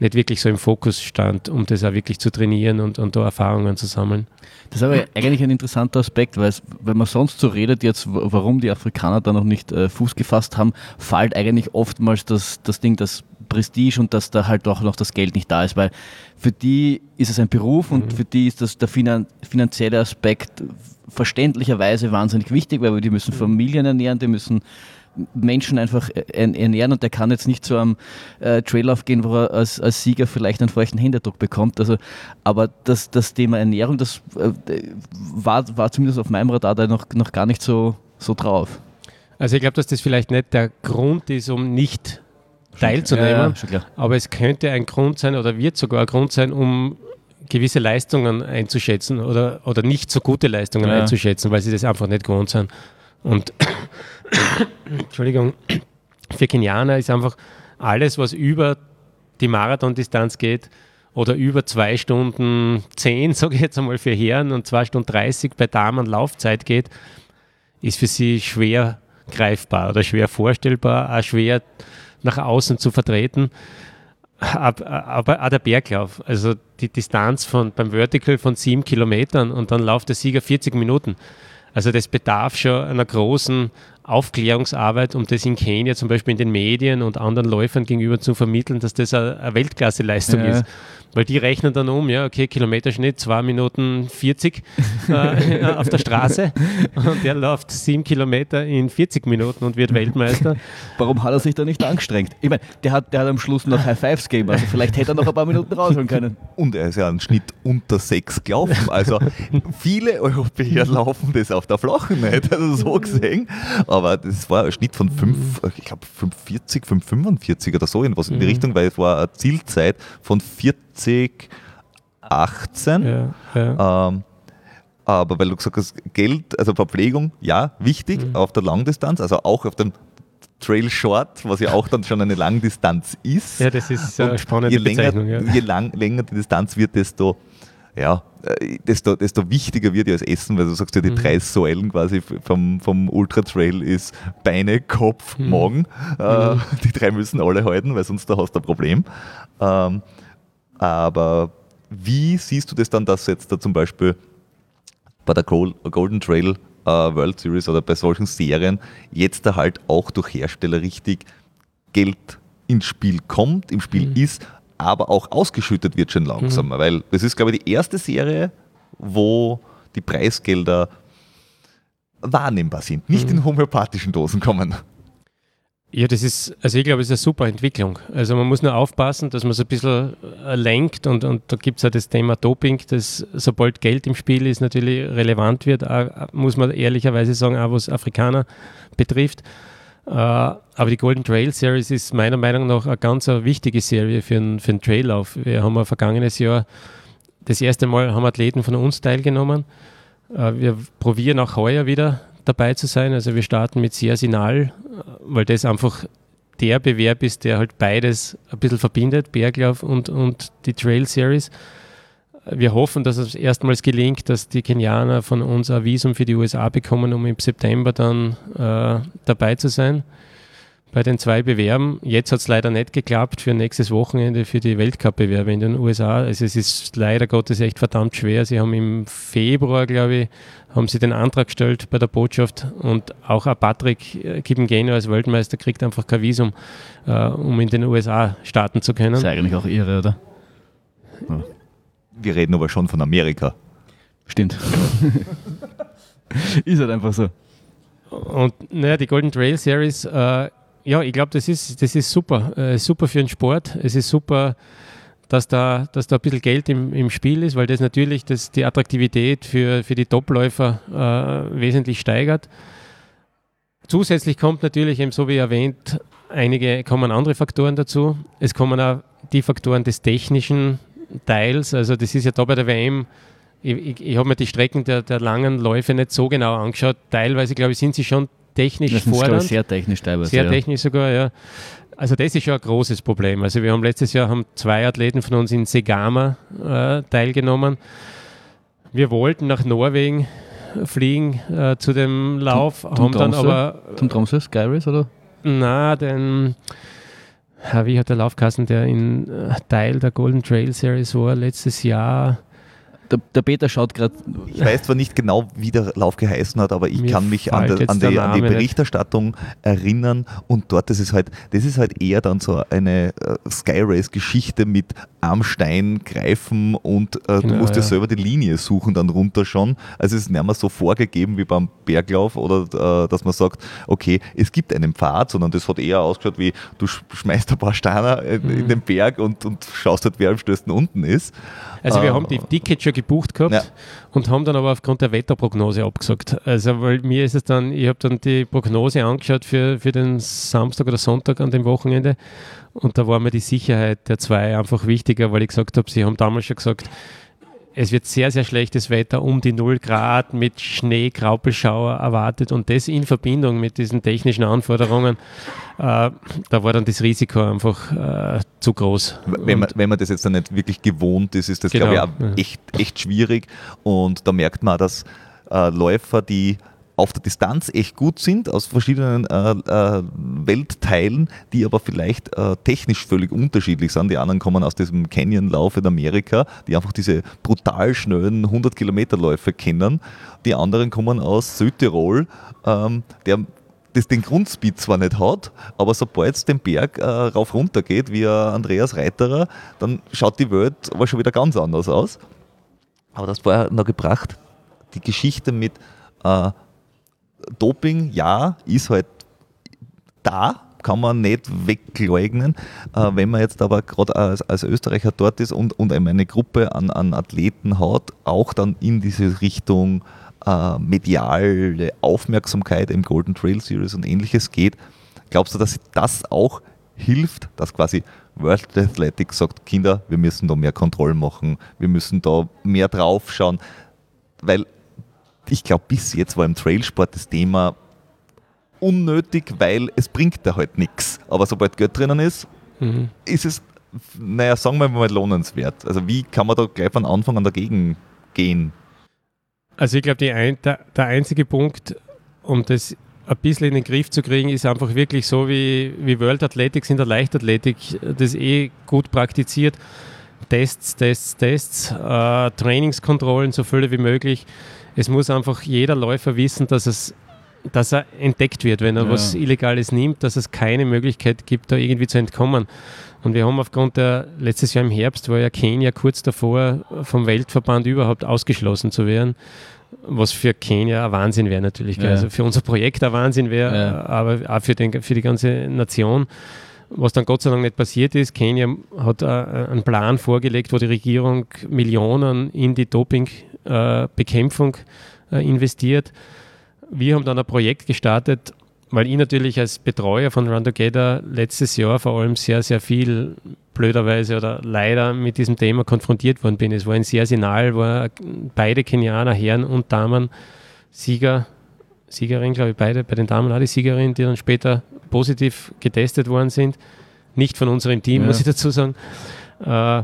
nicht wirklich so im Fokus stand, um das auch wirklich zu trainieren und, und da Erfahrungen zu sammeln. Das ist aber eigentlich ein interessanter Aspekt, weil es, wenn man sonst so redet, jetzt, warum die Afrikaner da noch nicht äh, Fuß gefasst haben, fällt eigentlich oftmals das, das Ding, das Prestige und dass da halt auch noch das Geld nicht da ist, weil für die ist es ein Beruf und mhm. für die ist das der finan finanzielle Aspekt verständlicherweise wahnsinnig wichtig, weil die müssen Familien ernähren, die müssen Menschen einfach ernähren und der kann jetzt nicht zu einem äh, Traillauf gehen, wo er als, als Sieger vielleicht einen feuchten Händedruck bekommt. Also, aber das, das Thema Ernährung, das äh, war, war zumindest auf meinem Radar da noch, noch gar nicht so, so drauf. Also ich glaube, dass das vielleicht nicht der Grund ist, um nicht teilzunehmen, ja, ja, aber es könnte ein Grund sein oder wird sogar ein Grund sein, um gewisse Leistungen einzuschätzen oder, oder nicht so gute Leistungen ja. einzuschätzen, weil sie das einfach nicht gewohnt sind. Und [COUGHS] Entschuldigung, [COUGHS] für Kenianer ist einfach alles, was über die Marathondistanz geht oder über zwei Stunden zehn, [LAUGHS] sage ich jetzt einmal für Herren und zwei Stunden 30 bei Damen Laufzeit geht, ist für sie schwer greifbar oder schwer vorstellbar, auch schwer nach außen zu vertreten. Aber auch der Berglauf, also die Distanz von, beim Vertical von sieben Kilometern und dann läuft der Sieger 40 Minuten. Also das bedarf schon einer großen Aufklärungsarbeit, um das in Kenia zum Beispiel in den Medien und anderen Läufern gegenüber zu vermitteln, dass das eine Weltklasseleistung ja. ist. Weil die rechnen dann um, ja, okay, Kilometerschnitt, 2 Minuten 40 äh, [LAUGHS] auf der Straße und der läuft 7 Kilometer in 40 Minuten und wird Weltmeister. Warum hat er sich da nicht angestrengt? Ich meine, der hat, der hat am Schluss noch High Fives gegeben, also vielleicht hätte er noch ein paar Minuten rausholen können. Und er ist ja einen Schnitt unter 6 gelaufen, also viele Europäer laufen das auf der Flachen nicht, also so gesehen, aber das war ein Schnitt von 5, ich glaube 540, 545 oder so, irgendwas in die mhm. Richtung, weil es war eine Zielzeit von 40 2018. Ja, ja. Ähm, aber weil du gesagt hast, Geld, also Verpflegung, ja, wichig mhm. auf der Langdistanz, also auch auf dem Trail Short, was ja auch dann schon eine Langdistanz ist. Ja, das ist eine spannende je länger, ja. Je lang, länger die Distanz wird, desto, ja, äh, desto, desto wichtiger wird ja das Essen, weil du sagst ja, die mhm. drei Säulen quasi vom, vom Ultra Trail ist Beine, Kopf, mhm. Magen. Äh, mhm. die drei müssen alle halten, weil sonst da hast du ein Problem. Ähm, aber wie siehst du das dann, dass jetzt da zum Beispiel bei der Golden Trail äh, World Series oder bei solchen Serien jetzt da halt auch durch Hersteller richtig Geld ins Spiel kommt, im Spiel mhm. ist, aber auch ausgeschüttet wird schon langsamer, mhm. weil das ist, glaube ich, die erste Serie, wo die Preisgelder wahrnehmbar sind, nicht mhm. in homöopathischen Dosen kommen. Ja, das ist, also ich glaube, es ist eine super Entwicklung. Also man muss nur aufpassen, dass man so ein bisschen äh, lenkt und, und da gibt es ja das Thema Doping, das sobald Geld im Spiel ist, natürlich relevant wird, auch, muss man ehrlicherweise sagen, auch was Afrikaner betrifft. Uh, aber die Golden Trail Series ist meiner Meinung nach eine ganz wichtige Serie für einen, für einen Traillauf. Wir haben ja vergangenes Jahr das erste Mal haben Athleten von uns teilgenommen. Wir probieren auch heuer wieder dabei zu sein. Also wir starten mit Sersinal, weil das einfach der Bewerb ist, der halt beides ein bisschen verbindet, Berglauf und, und die Trail Series. Wir hoffen, dass es erstmals gelingt, dass die Kenianer von uns ein Visum für die USA bekommen, um im September dann äh, dabei zu sein bei den zwei Bewerben. Jetzt hat es leider nicht geklappt für nächstes Wochenende für die Weltcup-Bewerbe in den USA. Also es ist leider Gottes echt verdammt schwer. Sie haben im Februar, glaube ich, haben sie den Antrag gestellt bei der Botschaft und auch ein Patrick äh, Kippengeno als Weltmeister kriegt einfach kein Visum, äh, um in den USA starten zu können. Das ist eigentlich auch irre, oder? Ja. Wir reden aber schon von Amerika. Stimmt. [LAUGHS] ist halt einfach so. Und naja, die Golden Trail Series äh, ja, ich glaube, das ist, das ist super. Äh, super für den Sport. Es ist super, dass da, dass da ein bisschen Geld im, im Spiel ist, weil das natürlich das, die Attraktivität für, für die Topläufer äh, wesentlich steigert. Zusätzlich kommt natürlich eben, so wie erwähnt, einige kommen andere Faktoren dazu. Es kommen auch die Faktoren des technischen Teils. Also das ist ja da bei der WM ich, ich, ich habe mir die Strecken der, der, langen Läufe nicht so genau angeschaut. Teilweise, glaube ich, sind sie schon technisch das fordernd. Sehr technisch teilweise. Sehr ja. technisch sogar, ja. Also das ist schon ein großes Problem. Also wir haben letztes Jahr haben zwei Athleten von uns in Segama äh, teilgenommen. Wir wollten nach Norwegen fliegen äh, zu dem Lauf, zum, zum haben Tromsø? dann aber... Zum Tromsø, Skyrace oder? Na, den... wie hat der Laufkassen, der in äh, Teil der Golden Trail Series war letztes Jahr der, der Peter schaut gerade. Ich weiß zwar nicht genau, wie der Lauf geheißen hat, aber ich Mir kann mich an, der, an, die, an, die, Berichterstattung nicht. erinnern und dort das ist halt, das ist halt eher dann so eine äh, Sky Race Geschichte mit Armstein greifen und äh, genau, du musst ja. dir selber die Linie suchen dann runter schon. Also es ist nicht mehr so vorgegeben wie beim Berglauf oder äh, dass man sagt, okay, es gibt einen Pfad, sondern das hat eher ausgeschaut wie du schmeißt ein paar Steine in, mhm. in den Berg und, und schaust halt, wer am stößten unten ist. Also wir äh, haben die Tickets schon gebucht gehabt ja. und haben dann aber aufgrund der Wetterprognose abgesagt. Also weil mir ist es dann, ich habe dann die Prognose angeschaut für, für den Samstag oder Sonntag an dem Wochenende und da war mir die Sicherheit der zwei einfach wichtiger, weil ich gesagt habe, sie haben damals schon gesagt, es wird sehr, sehr schlechtes Wetter um die 0 Grad mit Schnee, Graupelschauer erwartet und das in Verbindung mit diesen technischen Anforderungen, äh, da war dann das Risiko einfach äh, zu groß. Wenn man, wenn man das jetzt dann nicht wirklich gewohnt ist, ist das, genau. glaube ich, auch echt, echt schwierig und da merkt man, dass äh, Läufer, die auf der Distanz echt gut sind, aus verschiedenen äh, äh, Weltteilen, die aber vielleicht äh, technisch völlig unterschiedlich sind. Die anderen kommen aus diesem Canyon-Lauf in Amerika, die einfach diese brutal schnellen 100-Kilometer-Läufe kennen. Die anderen kommen aus Südtirol, ähm, der das den Grundspeed zwar nicht hat, aber sobald es den Berg äh, rauf runter geht, wie Andreas Reiterer, dann schaut die Welt aber schon wieder ganz anders aus. Aber das war ja noch gebracht, die Geschichte mit äh, Doping, ja, ist halt da, kann man nicht wegleugnen. Äh, wenn man jetzt aber gerade als, als, Österreicher dort ist und, und eine Gruppe an, an Athleten hat, auch dann in diese Richtung äh, mediale Aufmerksamkeit im Golden Trail Series und ähnliches geht, glaubst du, dass das auch hilft, dass quasi World Athletics sagt, Kinder, wir müssen da mehr Kontrollen machen, wir müssen da mehr drauf schauen, weil ich glaube, bis jetzt war im Trailsport das Thema unnötig, weil es bringt da halt nichts. Aber sobald Geld drinnen ist, mhm. ist es, naja, sagen wir mal, lohnenswert. Also wie kann man da gleich von Anfang an dagegen gehen? Also ich glaube, ein, der, der einzige Punkt, um das ein bisschen in den Griff zu kriegen, ist einfach wirklich so wie, wie World Athletics in der Leichtathletik, das eh gut praktiziert. Tests, Tests, Tests, äh, Trainingskontrollen, so viele wie möglich es muss einfach jeder Läufer wissen, dass es dass er entdeckt wird, wenn er ja. was Illegales nimmt, dass es keine Möglichkeit gibt, da irgendwie zu entkommen. Und wir haben aufgrund der, letztes Jahr im Herbst war ja Kenia kurz davor, vom Weltverband überhaupt ausgeschlossen zu werden, was für Kenia ein Wahnsinn wäre natürlich. Ja. Also für unser Projekt ein Wahnsinn wäre, ja. aber auch für, den, für die ganze Nation. Was dann Gott sei Dank nicht passiert ist, Kenia hat äh, einen Plan vorgelegt, wo die Regierung Millionen in die Dopingbekämpfung äh, investiert. Wir haben dann ein Projekt gestartet, weil ich natürlich als Betreuer von Run Together letztes Jahr vor allem sehr, sehr viel blöderweise oder leider mit diesem Thema konfrontiert worden bin. Es war ein sehr Signal, war beide Kenianer, Herren und Damen, Sieger, Siegerin, glaube ich, beide, bei den Damen auch die Siegerin, die dann später positiv getestet worden sind. Nicht von unserem Team, ja. muss ich dazu sagen. Äh,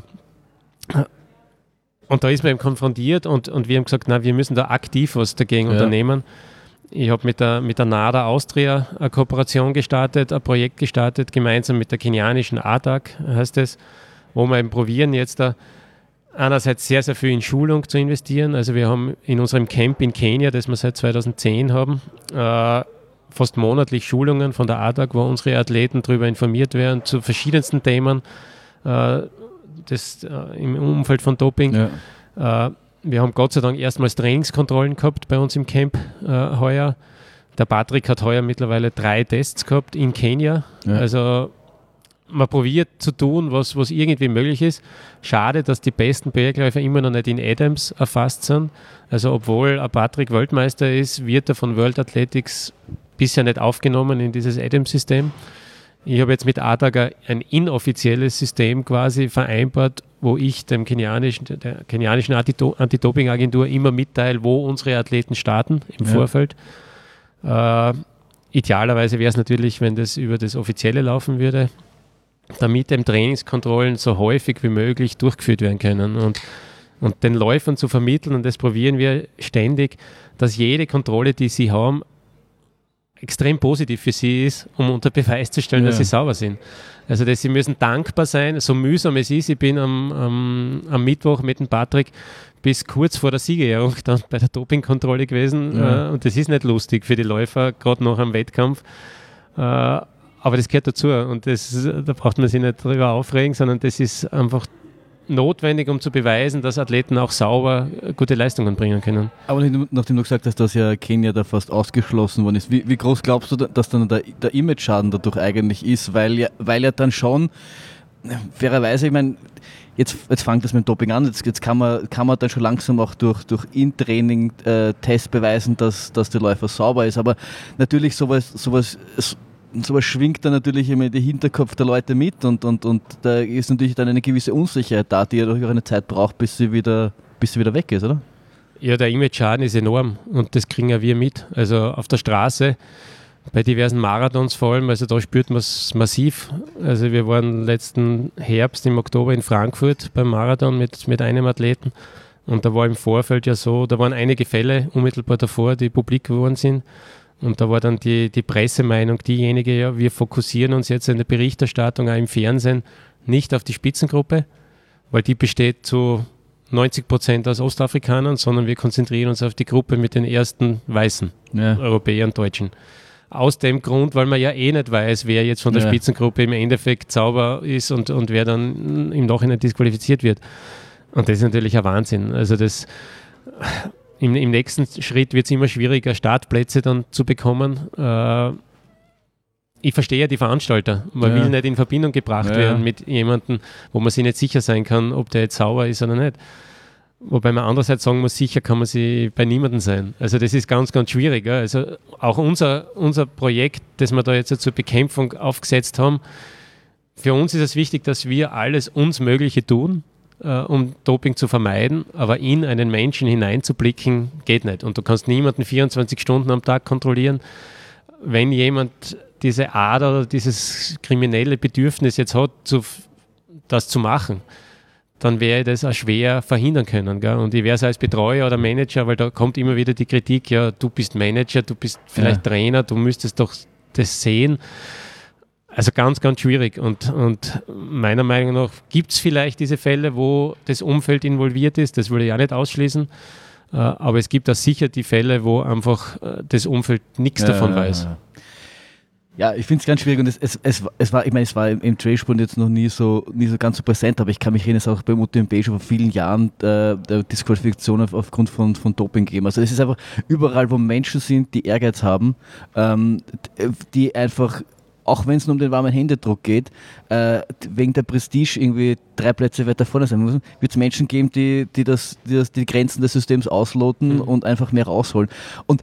und da ist man eben konfrontiert und, und wir haben gesagt, na, wir müssen da aktiv was dagegen ja. unternehmen. Ich habe mit der, mit der NADA Austria eine Kooperation gestartet, ein Projekt gestartet, gemeinsam mit der kenianischen ADAC heißt es, wo wir eben probieren jetzt da einerseits sehr, sehr viel in Schulung zu investieren. Also wir haben in unserem Camp in Kenia, das wir seit 2010 haben, äh, fast monatlich Schulungen von der ADAG, wo unsere Athleten darüber informiert werden zu verschiedensten Themen äh, des, äh, im Umfeld von Doping. Ja. Äh, wir haben Gott sei Dank erstmals Trainingskontrollen gehabt bei uns im Camp äh, heuer. Der Patrick hat heuer mittlerweile drei Tests gehabt in Kenia. Ja. Also man probiert zu tun, was, was irgendwie möglich ist. Schade, dass die besten Bergläufer immer noch nicht in Adams erfasst sind. Also obwohl ein Patrick Weltmeister ist, wird er von World Athletics bisher nicht aufgenommen in dieses Adams-System. Ich habe jetzt mit ADAGA ein inoffizielles System quasi vereinbart, wo ich dem kenianischen, der kenianischen Anti-Doping-Agentur immer mitteile, wo unsere Athleten starten im ja. Vorfeld. Äh, idealerweise wäre es natürlich, wenn das über das Offizielle laufen würde, damit eben Trainingskontrollen so häufig wie möglich durchgeführt werden können. Und, und den Läufern zu vermitteln, und das probieren wir ständig, dass jede Kontrolle, die sie haben, extrem positiv für sie ist, um unter Beweis zu stellen, ja. dass sie sauber sind. Also dass sie müssen dankbar sein, so mühsam es ist. Ich bin am, am, am Mittwoch mit dem Patrick bis kurz vor der Siegerehrung dann bei der Dopingkontrolle gewesen. Ja. Äh, und das ist nicht lustig für die Läufer, gerade nach einem Wettkampf. Äh, aber das gehört dazu und das, da braucht man sich nicht darüber aufregen, sondern das ist einfach notwendig, um zu beweisen, dass Athleten auch sauber gute Leistungen bringen können. Aber nachdem du gesagt hast, dass ja Kenia da fast ausgeschlossen worden ist, wie, wie groß glaubst du, dass dann der, der Image-Schaden dadurch eigentlich ist? Weil ja, weil ja dann schon, fairerweise, ich meine, jetzt, jetzt fängt das mit dem Doping an, jetzt, jetzt kann, man, kann man dann schon langsam auch durch, durch In-Training äh, beweisen, dass, dass der Läufer sauber ist. Aber natürlich sowas, sowas sowas schwingt dann natürlich immer in den Hinterkopf der Leute mit und, und, und da ist natürlich dann eine gewisse Unsicherheit da, die ja auch eine Zeit braucht, bis sie wieder, bis sie wieder weg ist, oder? Ja, der Image-Schaden ist enorm und das kriegen ja wir mit. Also auf der Straße, bei diversen Marathons vor allem, also da spürt man es massiv. Also wir waren letzten Herbst im Oktober in Frankfurt beim Marathon mit, mit einem Athleten und da war im Vorfeld ja so, da waren einige Fälle unmittelbar davor, die publik geworden sind und da war dann die, die Pressemeinung diejenige, ja, wir fokussieren uns jetzt in der Berichterstattung auch im Fernsehen nicht auf die Spitzengruppe, weil die besteht zu 90 Prozent aus Ostafrikanern, sondern wir konzentrieren uns auf die Gruppe mit den ersten Weißen, ja. Europäern, Deutschen. Aus dem Grund, weil man ja eh nicht weiß, wer jetzt von der ja. Spitzengruppe im Endeffekt sauber ist und, und wer dann im Nachhinein disqualifiziert wird. Und das ist natürlich ein Wahnsinn. Also das im, im nächsten Schritt wird es immer schwieriger, Startplätze dann zu bekommen. Äh, ich verstehe ja die Veranstalter. Man ja. will nicht in Verbindung gebracht ja. werden mit jemandem, wo man sich nicht sicher sein kann, ob der jetzt sauer ist oder nicht. Wobei man andererseits sagen muss, sicher kann man sich bei niemandem sein. Also das ist ganz, ganz schwierig. Ja. Also auch unser, unser Projekt, das wir da jetzt zur Bekämpfung aufgesetzt haben, für uns ist es wichtig, dass wir alles uns Mögliche tun, äh, um Doping zu vermeiden, aber in einen Menschen hineinzublicken geht nicht. Und du kannst niemanden 24 Stunden am Tag kontrollieren. Wenn jemand diese Ader oder dieses kriminelle Bedürfnis jetzt hat, zu, das zu machen, dann wäre das auch schwer verhindern können. Gell? Und ich wäre es als Betreuer oder Manager, weil da kommt immer wieder die Kritik, ja, du bist Manager, du bist vielleicht ja. Trainer, du müsstest doch das sehen. Also ganz, ganz schwierig. Und, und meiner Meinung nach gibt es vielleicht diese Fälle, wo das Umfeld involviert ist. Das würde ich auch nicht ausschließen. Äh, aber es gibt auch sicher die Fälle, wo einfach äh, das Umfeld nichts ja, davon weiß. Ja, ich finde es ganz schwierig und es, es, es, es war, ich meine, es war im, im Trailsport jetzt noch nie so, nie so ganz so präsent, aber ich kann mich erinnern, es auch beim UTMB schon vor vielen Jahren äh, der Disqualifikation auf, aufgrund von, von Doping gegeben. Also es ist einfach überall, wo Menschen sind, die Ehrgeiz haben, ähm, die einfach auch wenn es nur um den warmen Händedruck geht, äh, wegen der Prestige irgendwie drei Plätze weiter vorne sein müssen, wird es Menschen geben, die, die, das, die das, die Grenzen des Systems ausloten mhm. und einfach mehr rausholen. Und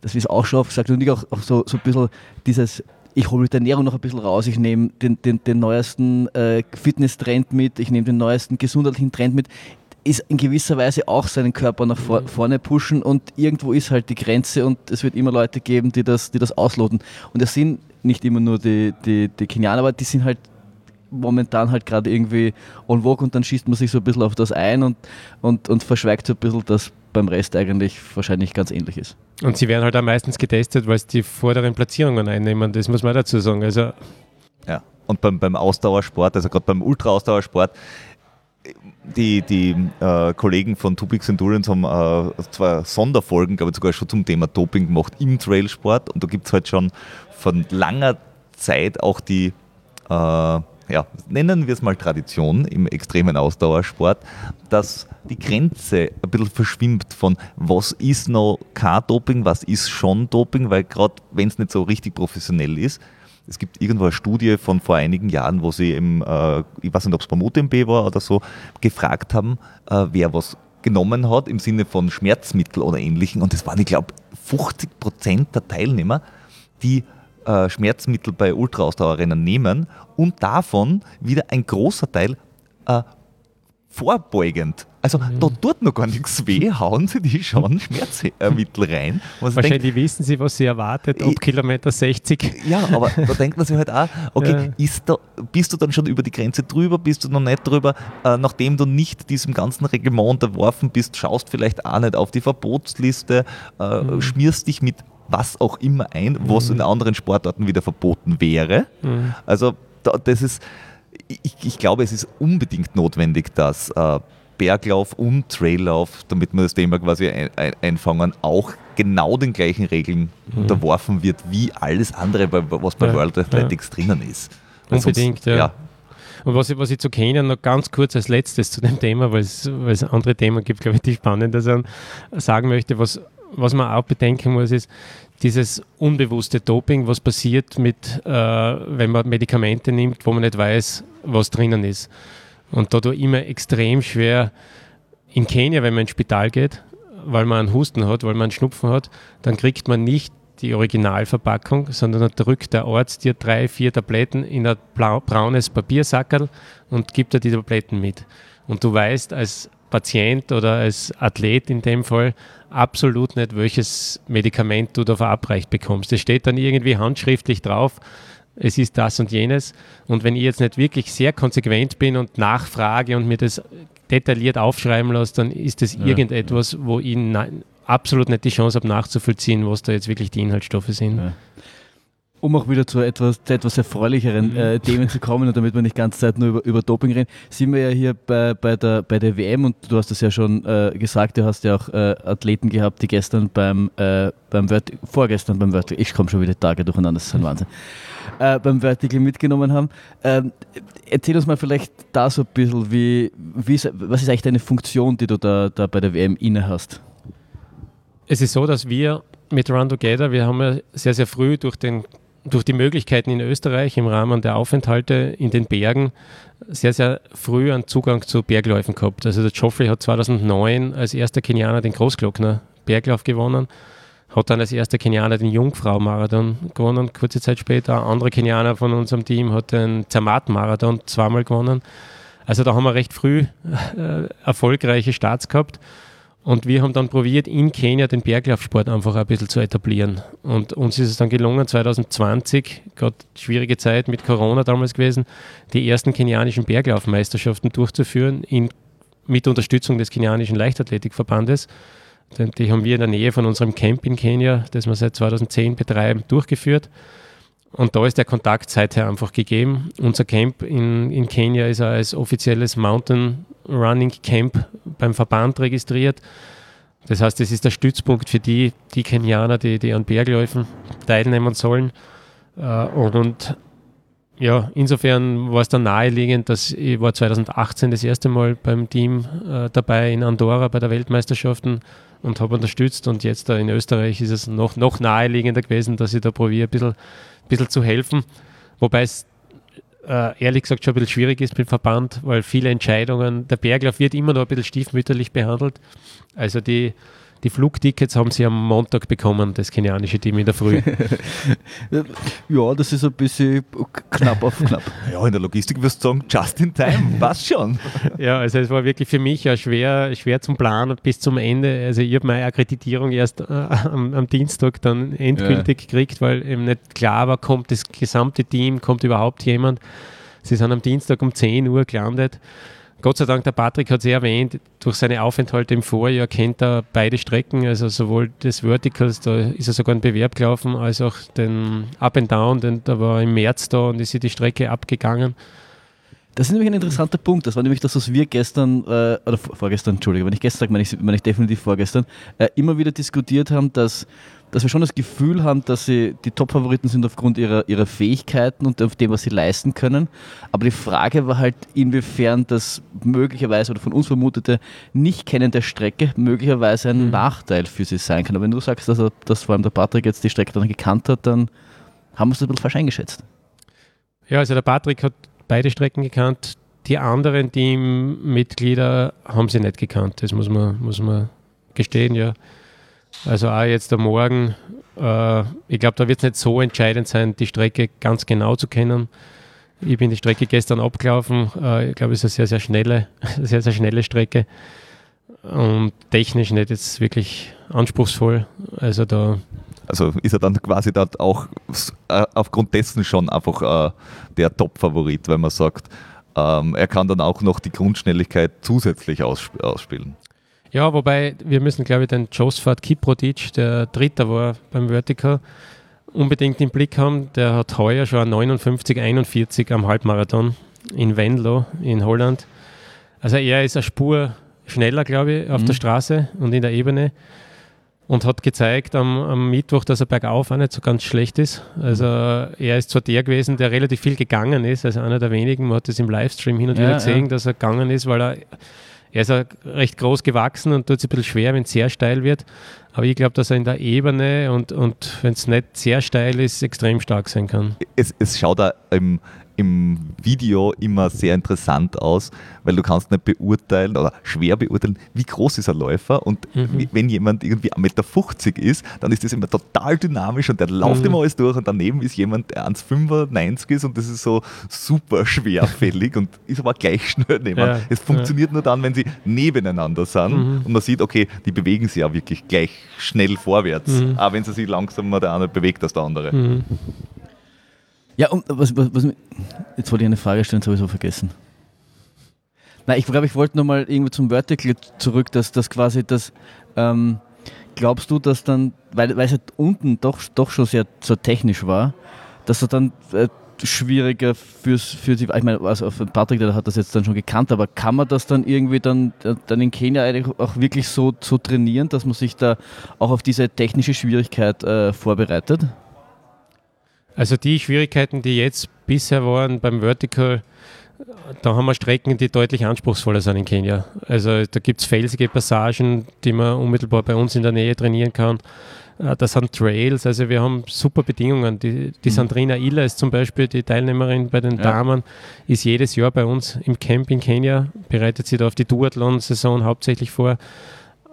das ist auch schon oft gesagt und ich auch, auch so, so ein bisschen dieses ich hole mit der Ernährung noch ein bisschen raus, ich nehme den, den, den neuesten äh, Fitness-Trend mit, ich nehme den neuesten gesundheitlichen Trend mit ist in gewisser Weise auch seinen Körper nach vor, mhm. vorne pushen und irgendwo ist halt die Grenze und es wird immer Leute geben, die das, die das ausloten. Und es sind nicht immer nur die, die, die Kenianer, aber die sind halt momentan halt gerade irgendwie on vogue und dann schießt man sich so ein bisschen auf das ein und, und, und verschweigt so ein bisschen, dass beim Rest eigentlich wahrscheinlich ganz ähnlich ist. Und sie werden halt am meisten getestet, weil sie die vorderen Platzierungen einnehmen, das muss man dazu sagen. Also ja, und beim, beim Ausdauersport, also gerade beim Ultra-Ausdauersport, die, die äh, Kollegen von Tubix Endurance haben äh, zwar Sonderfolgen, glaube ich, sogar schon zum Thema Doping gemacht im Trailsport. Und da gibt es halt schon von langer Zeit auch die, äh, ja, nennen wir es mal Tradition im extremen Ausdauersport, dass die Grenze ein bisschen verschwimmt von was ist noch kein Doping, was ist schon Doping, weil gerade wenn es nicht so richtig professionell ist, es gibt irgendwo eine Studie von vor einigen Jahren, wo sie im, äh, ich weiß nicht, ob es beim UTMB war oder so, gefragt haben, äh, wer was genommen hat im Sinne von Schmerzmittel oder ähnlichen. Und es waren, ich glaube, 50 Prozent der Teilnehmer, die äh, Schmerzmittel bei Ultraausdauerrennen nehmen und davon wieder ein großer Teil äh, vorbeugend. Also mhm. da tut noch gar nichts weh, hauen sie die schon Schmerzmittel rein. Wahrscheinlich denkt, wissen sie, was sie erwartet, ab Kilometer 60. Ja, aber [LAUGHS] da denkt man sich halt auch, okay, ja. da, bist du dann schon über die Grenze drüber, bist du noch nicht drüber, äh, nachdem du nicht diesem ganzen Reglement unterworfen bist, schaust vielleicht auch nicht auf die Verbotsliste, äh, mhm. schmierst dich mit was auch immer ein, was Mhm. in anderen Sportarten wieder verboten wäre. Mhm. Also da, das ist, ich, ich glaube, es ist unbedingt notwendig, dass äh, Berglauf und Traillauf, damit wir das Thema quasi ein, ein, einfangen, auch genau den gleichen Regeln unterworfen wird, wie alles andere, was bei Mhm. Ja, World Athletics drinnen ist. Weil Unbedingt, ja. ja. Und was ich, was ich zu Kenia noch ganz kurz als letztes zu dem Thema, weil es, weil es andere Themen gibt, glaube ich, die spannender sind, sagen möchte, was, was man auch bedenken muss, ist dieses unbewusste Doping, was passiert mit, äh, wenn man Medikamente nimmt, wo man nicht weiß, was drinnen ist. Und da du immer extrem schwer in Kenia, wenn man ins Spital geht, weil man einen Husten hat, weil man einen Schnupfen hat, dann kriegt man nicht die Originalverpackung, sondern dann drückt der Arzt dir drei, vier Tabletten in ein braunes Papiersackerl und gibt dir die Tabletten mit. Und du weißt als Patient oder als Athlet in dem Fall absolut nicht, welches Medikament du da verabreicht bekommst. Es steht dann irgendwie handschriftlich drauf, es ist das und jenes. Und wenn ich jetzt nicht wirklich sehr konsequent bin und nachfrage und mir das detailliert aufschreiben lasse, dann ist das irgendetwas, wo ich absolut nicht die Chance habe nachzuvollziehen, was da jetzt wirklich die Inhaltsstoffe sind. Ja. Um auch wieder zu etwas, zu etwas erfreulicheren äh, Themen zu kommen und damit wir nicht die ganze Zeit nur über, über Doping reden, sind wir ja hier bei, bei, der, bei der WM und du hast es ja schon äh, gesagt, du hast ja auch äh, Athleten gehabt, die gestern beim, äh, beim Vert vorgestern beim Vertical, ich komme schon wieder Tage durcheinander, das ist ein Wahnsinn, äh, beim Vertical mitgenommen haben. Ähm, erzähl uns mal vielleicht da so ein bisschen, wie, wie ist, was ist eigentlich deine Funktion, die du da, da bei der WM inne hast? Es ist so, dass wir mit Run Together, wir haben ja sehr, sehr früh durch, den, durch die Möglichkeiten in Österreich im Rahmen der Aufenthalte in den Bergen sehr, sehr früh einen Zugang zu Bergläufen gehabt. Also der Joffrey hat 2009 als erster Kenianer den Großglockner Berglauf gewonnen, hat dann als erster Kenianer den Jungfrau-Marathon gewonnen, kurze Zeit später. Ein anderer Kenianer von unserem Team hat den Zermatt-Marathon zweimal gewonnen. Also da haben wir recht früh äh, erfolgreiche Starts gehabt. Und wir haben dann probiert, in Kenia den Berglaufsport einfach ein bisschen zu etablieren. Und uns ist es dann gelungen, 2020, gerade schwierige Zeit mit Corona damals gewesen, die ersten kenianischen Berglaufmeisterschaften durchzuführen, in, mit Unterstützung des kenianischen Leichtathletikverbandes. Die haben wir in der Nähe von unserem Camp in Kenia, das wir seit 2010 betreiben, durchgeführt. Und da ist der Kontakt seither einfach gegeben. Unser Camp in, in Kenia ist als offizielles Mountain Running Camp beim Verband registriert. Das heißt, es ist der Stützpunkt für die, die Kenianer, die, die an Bergläufen teilnehmen sollen. Äh, und, ja, insofern war es dann naheliegend, dass ich war 2018 das erste Mal beim Team äh, dabei in Andorra bei der Weltmeisterschaften und habe unterstützt. Und jetzt in Österreich ist es noch, noch naheliegender gewesen, dass ich da probiere, ein bisschen, bisschen zu helfen. Wobei es äh, ehrlich gesagt schon ein bisschen schwierig ist mit dem Verband, weil viele Entscheidungen, der Berglauf wird immer noch ein bisschen stiefmütterlich behandelt. Also die, die Flugtickets haben sie am Montag bekommen, das kenianische Team in der Früh. [LAUGHS] Ja, das ist ein bisschen knapp auf knapp. Ja, in der Logistik wirst du sagen, just in time, [LAUGHS] passt schon. ja, also es war wirklich für mich ja schwer, schwer zum Planen bis zum Ende. Also ich habe meine Akkreditierung erst äh, am, am Dienstag dann endgültig gekriegt, weil eben nicht klar war, kommt das gesamte Team, kommt überhaupt jemand. Sie sind am Dienstag um 10 Uhr gelandet. Gott sei Dank, der Patrick hat es erwähnt, durch seine Aufenthalte im Vorjahr kennt er beide Strecken, also sowohl das Verticals, da ist er sogar einen Bewerb gelaufen, als auch den Up and Down, denn da war im März da und ist die Strecke abgegangen. Das ist nämlich ein interessanter Punkt. Das war nämlich das, was wir gestern, äh, oder vor- vorgestern, Entschuldige, wenn ich gestern sage, meine ich, meine ich definitiv vorgestern, äh, immer wieder diskutiert haben, dass, dass wir schon das Gefühl haben, dass sie die Top-Favoriten sind aufgrund ihrer, ihrer Fähigkeiten und auf dem, was sie leisten können. Aber die Frage war halt, inwiefern das möglicherweise oder von uns vermutete Nicht-Kennen der Strecke möglicherweise ein Nachteil für sie sein kann. Aber wenn du sagst, dass, er, dass vor allem der Patrick jetzt die Strecke dann gekannt hat, dann haben wir es ein bisschen falsch eingeschätzt. Ja, also der Patrick hat beide Strecken gekannt. Die anderen Teammitglieder haben sie nicht gekannt. Das muss man, muss man gestehen, ja. Also auch jetzt am Morgen, äh, ich glaube, da wird es nicht so entscheidend sein, die Strecke ganz genau zu kennen. Ich bin die Strecke gestern abgelaufen. Äh, ich glaube, es ist eine sehr, sehr schnelle, [LAUGHS] sehr, sehr schnelle Strecke. Und technisch nicht jetzt wirklich anspruchsvoll. Also da Also ist er dann quasi dort auch äh, aufgrund dessen schon einfach äh, der Top-Favorit, weil man sagt, ähm, er kann dann auch noch die Grundschnelligkeit zusätzlich aussp ausspielen. Ja, wobei wir müssen, glaube ich, den Josephat Kiprodic, der Dritter war beim Vertical, unbedingt im Blick haben. Der hat heuer schon 59, 41 am Halbmarathon in Venlo in Holland. Also er ist eine Spur schneller, glaube ich, auf mhm. der Straße und in der Ebene und hat gezeigt am, am, Mittwoch, dass er bergauf auch nicht so ganz schlecht ist. Also er ist zwar der gewesen, der relativ viel gegangen ist, also einer der wenigen, man hat es im Livestream hin und ja, wieder gesehen, ja. dass er gegangen ist, weil er er ist ja recht groß gewachsen und tut es ein bisschen schwer, wenn es sehr steil wird. Aber ich glaube, dass er in der Ebene und, und wenn es nicht sehr steil ist, extrem stark sein kann. Es, es schaut da im, im Video immer sehr interessant aus, weil du kannst nicht beurteilen oder schwer beurteilen, wie groß ist ein Läufer und mhm. wenn jemand irgendwie 1,50 Meter ist, dann ist das immer total dynamisch und der läuft mhm. immer alles durch und daneben ist jemand, der 1,95 ist und das ist so super schwerfällig und ist aber gleich schnell neben. Ja. Es funktioniert ja. nur dann, wenn sie nebeneinander sind mhm. und man sieht, okay, die bewegen sich ja wirklich gleich schnell vorwärts, mhm. auch wenn sie sich langsamer der eine bewegt als der andere. Ja, und was, was, was, jetzt wollte ich eine Frage stellen, sowieso vergessen. Nein, ich glaube, ich wollte nochmal irgendwie zum Vertical zurück, dass das quasi das, ähm, glaubst du, dass dann, weil, weil es halt unten doch, doch schon sehr, sehr technisch war, dass er dann äh, schwieriger fürs, für die, ich meine, also Patrick, der hat das jetzt dann schon gekannt, aber kann man das dann irgendwie dann, dann in Kenia eigentlich auch wirklich so, so trainieren, dass man sich da auch auf diese technische Schwierigkeit äh, vorbereitet? Also die Schwierigkeiten, die jetzt bisher waren beim Vertical, da haben wir Strecken, die deutlich anspruchsvoller sind in Kenia. Also da gibt es felsige Passagen, die man unmittelbar bei uns in der Nähe trainieren kann. Äh, das sind Trails, also wir haben super Bedingungen. Die, die mhm. Sandrina Illa ist zum Beispiel die Teilnehmerin bei den ja. Damen, ist jedes Jahr bei uns im Camp in Kenia, bereitet sich da auf die Duathlon-Saison hauptsächlich vor.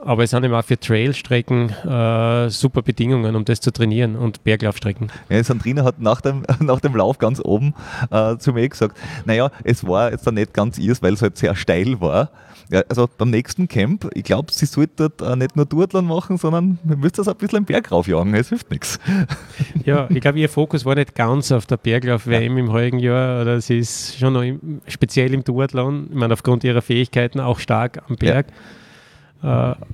Aber es sind eben auch für Trailstrecken äh, super Bedingungen, um das zu trainieren und Berglaufstrecken. Ja, Sandrina hat nach dem, [LAUGHS] nach dem Lauf ganz oben äh, zu mir gesagt, naja, es war jetzt dann nicht ganz ihrs, weil es halt sehr steil war. Ja, also beim nächsten Camp, ich glaube, sie sollte äh, nicht nur Duathlon machen, sondern wir müssen das ein bisschen im Berg raufjagen, es hilft nichts. [LAUGHS] Ja, ich glaube, ihr Fokus war nicht ganz auf der Berglauf-WM ja. im heurigen Jahr, oder sie ist schon noch im, speziell im Duathlon, ich meine, aufgrund ihrer Fähigkeiten auch stark am Berg. Ja. Äh,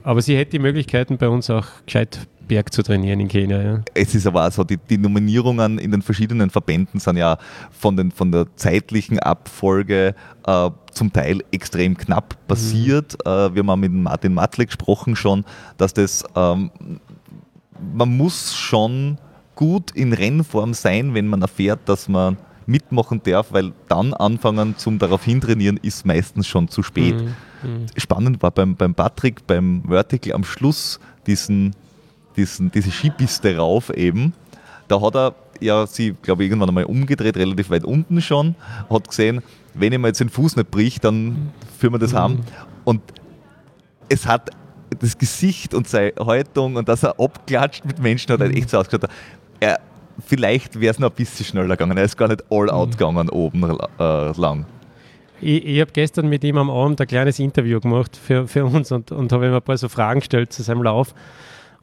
aber sie hätte die Möglichkeiten, bei uns auch gescheit Berg zu trainieren in Kenia. Ja. Es ist aber auch so, die, die, Nominierungen in den verschiedenen Verbänden sind ja von, den, von der zeitlichen Abfolge äh, zum Teil extrem knapp passiert. Mhm. Äh, wir haben mit Martin Matle gesprochen schon, dass das, ähm, man muss schon gut in Rennform sein, wenn man erfährt, dass man mitmachen darf, weil dann anfangen zum darauf hintrainieren ist meistens schon zu spät. Mhm. Mhm. Spannend war beim, beim Patrick, beim Vertical am Schluss diesen, diesen, diese Skipiste rauf eben. Da hat er ja sie, glaube ich, irgendwann einmal umgedreht, relativ weit unten schon, hat gesehen, wenn ich mir jetzt den Fuß nicht bricht, dann führen wir das mhm. haben. Und es hat das Gesicht und seine Haltung und dass er abklatscht mit Menschen, hat er mhm. echt so ausgeschaut. Er, vielleicht wäre es noch ein bisschen schneller gegangen. Er ist gar nicht all out mhm. gegangen oben äh, lang. Ich, ich habe gestern mit ihm am Abend ein kleines Interview gemacht für, für uns und, und habe ihm ein paar so Fragen gestellt zu seinem Lauf.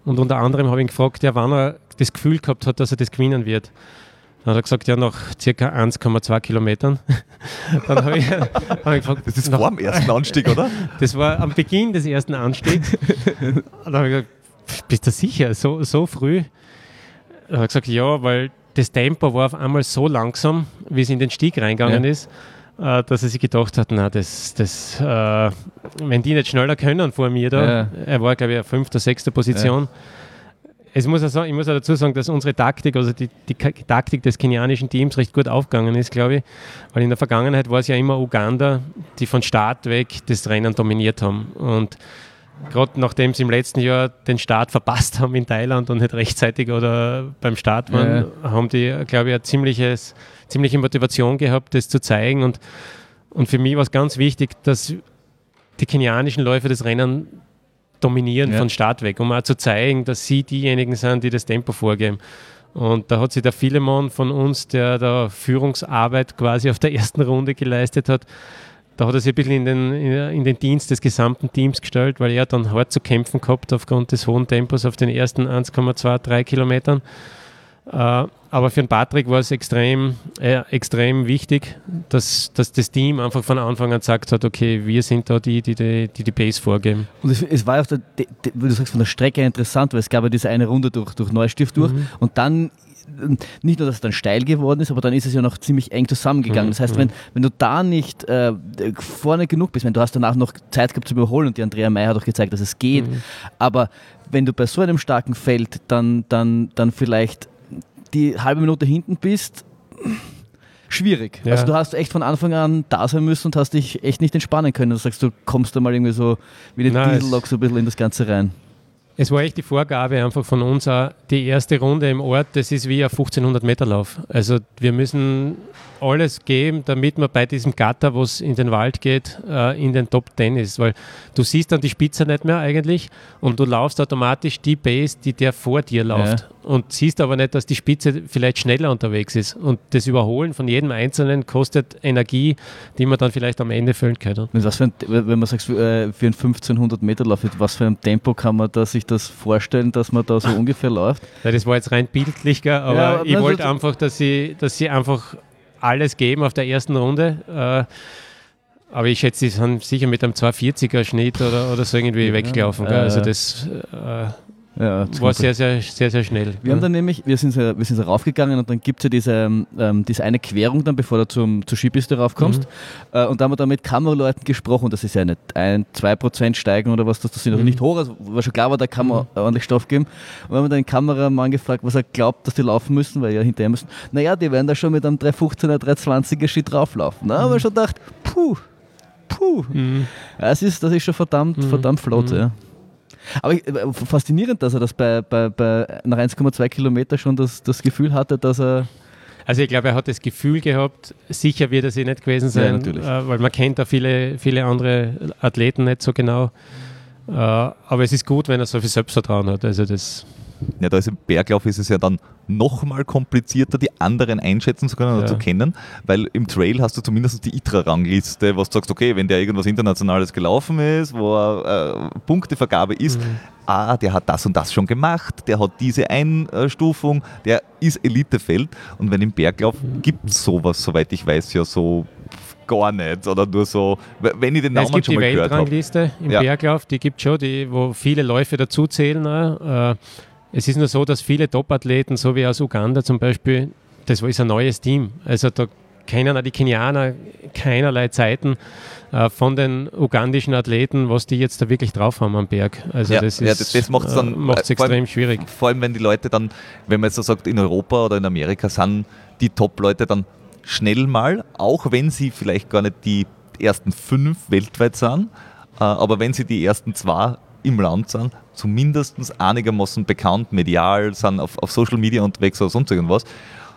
Und unter anderem habe ich ihn gefragt, ja, wann er das Gefühl gehabt hat, dass er das gewinnen wird. Dann hat er gesagt, ja, nach circa 1,2 Kilometern. [LAUGHS] Dann habe ich, hab ich gefragt, das ist nach, vor dem ersten Anstieg, oder? [LAUGHS] das war am Beginn des ersten Anstiegs. [LAUGHS] Dann habe ich gesagt, bist du sicher, so, so früh? Dann hat er gesagt, ja, weil das Tempo war auf einmal so langsam, wie es in den Stieg reingegangen ja. ist äh, dass er sich gedacht hat, na, das, das, äh, wenn die nicht schneller können vor mir da, ja. er war, glaube ich, auf fünfter, sechster Position. Ja. Es muss also, ich muss auch dazu sagen, dass unsere Taktik, also die, die Taktik des kenianischen Teams recht gut aufgegangen ist, glaube ich. Weil in der Vergangenheit war es ja immer Uganda, die von Start weg das Rennen dominiert haben. Und gerade nachdem sie im letzten Jahr den Start verpasst haben in Thailand und nicht rechtzeitig oder beim Start waren, ja. haben die, glaube ich, ein ziemliches ziemliche Motivation gehabt, das zu zeigen. Und, und für mich war es ganz wichtig, dass die kenianischen Läufer das Rennen dominieren ja. von Start weg, um auch zu zeigen, dass sie diejenigen sind, die das Tempo vorgeben. Und da hat sich der Philemon von uns, der da Führungsarbeit quasi auf der ersten Runde geleistet hat, da hat er sich ein bisschen in den, in den Dienst des gesamten Teams gestellt, weil er dann hart zu kämpfen gehabt aufgrund des hohen Tempos auf den ersten 1,23 Kilometern. Äh, aber für den Patrick war es extrem, äh, extrem wichtig, dass, dass das Team einfach von Anfang an gesagt hat, okay, wir sind da die, die die, die, die Base vorgeben. Und es, es war auch, der, wie du sagst, von der Strecke interessant, weil es gab ja diese eine Runde durch, durch Neustift durch mhm. und dann nicht nur, dass es dann steil geworden ist, aber dann ist es ja noch ziemlich eng zusammengegangen. Mhm. Das heißt, wenn, mhm. wenn du da nicht äh, vorne genug bist, wenn du hast danach noch Zeit gehabt zu überholen und die Andrea Meyer hat auch gezeigt, dass es geht, mhm. aber wenn du bei so einem starken Feld dann, dann, dann vielleicht die halbe Minute hinten bist, schwierig. Ja. Also du hast echt von Anfang an da sein müssen und hast dich echt nicht entspannen können. Du sagst, du kommst da mal irgendwie so wie eine Diesellok so ein bisschen in das Ganze rein. Es war echt die Vorgabe einfach von uns, auch die erste Runde im Ort, das ist wie ein 1500 Meter Lauf. Also wir müssen alles geben, damit man bei diesem Gatter, wo es in den Wald geht, äh, in den Top 10 ist. Weil du siehst dann die Spitze nicht mehr eigentlich und du laufst automatisch die Base, die der vor dir läuft. Ja. Und siehst aber nicht, dass die Spitze vielleicht schneller unterwegs ist. Und das Überholen von jedem Einzelnen kostet Energie, die man dann vielleicht am Ende füllen kann. Was für ein, wenn man sagt, für einen 1500 Meter Lauf, was für ein Tempo kann man da sich das vorstellen, dass man da so [LAUGHS] ungefähr läuft? Ja, das war jetzt rein bildlich, aber ja, ich wollte einfach, dass sie, dass sie einfach alles geben auf der ersten Runde. Äh, aber ich schätze, sie sind sicher mit einem 240er Schnitt oder, oder so irgendwie ja, weggelaufen. Äh, also das äh, ja, war sehr, sehr, sehr, sehr schnell. Wir haben dann nämlich, wir sind, wir sind so raufgegangen und dann gibt es ja diese, ähm, diese eine Querung dann, bevor du zum, zur Skipiste raufkommst. Mhm. Äh, und da haben wir dann mit Kameraleuten gesprochen. Das ist ja nicht ein, zwei Prozent steigen oder was, das, das sind also mhm. nicht hoch. Also war schon klar, aber da kann man mhm. ordentlich Stoff geben. Und wir haben dann den Kameramann gefragt, was er glaubt, dass die laufen müssen, weil ja hinterher müssen. Naja, die werden da schon mit einem 315er, 320er Shit drauflaufen. Da haben wir mhm. schon gedacht, puh, puh. Mhm. Das, ist, das ist schon verdammt, mhm. verdammt flott, ja. Aber äh, faszinierend, dass er das bei, bei, bei nach 1,2 Kilometer schon das, das Gefühl hatte, dass er. Also ich glaube, er hat das Gefühl gehabt, sicher wird er sie nicht gewesen sein, ja, äh, weil man kennt da viele, viele andere Athleten nicht so genau. Äh, aber es ist gut, wenn er so viel Selbstvertrauen hat. Also das ja, da ist im Berglauf ist es ja dann nochmal komplizierter, die anderen einschätzen zu können oder ja. zu kennen, weil im Trail hast du zumindest die ITRA-Rangliste, was du sagst, okay, wenn der irgendwas Internationales gelaufen ist, wo äh, Punktevergabe ist, mhm. ah, der hat das und das schon gemacht, der hat diese Einstufung, der ist Elitefeld und wenn im Berglauf mhm. gibt es sowas, soweit ich weiß, ja so gar nicht oder nur so, wenn ich den Namen ja, schon mal gehört habe. Es gibt die Weltrangliste im ja. Berglauf, die gibt es schon, die, wo viele Läufe dazuzählen. Äh, es ist nur so, dass viele Top-Athleten, so wie aus Uganda zum Beispiel, das ist ein neues Team. Also da kennen auch die Kenianer keinerlei Zeiten äh, von den ugandischen Athleten, was die jetzt da wirklich drauf haben am Berg. Also ja, das, ja, das, das macht es dann äh, extrem allem, schwierig. Vor allem, wenn die Leute dann, wenn man jetzt so sagt, in Europa oder in Amerika sind die Top-Leute dann schnell mal, auch wenn sie vielleicht gar nicht die ersten fünf weltweit sind, äh, aber wenn sie die ersten zwei im Land sind, zumindest einigermaßen bekannt, medial, sind auf, auf Social Media unterwegs oder sonst irgendwas.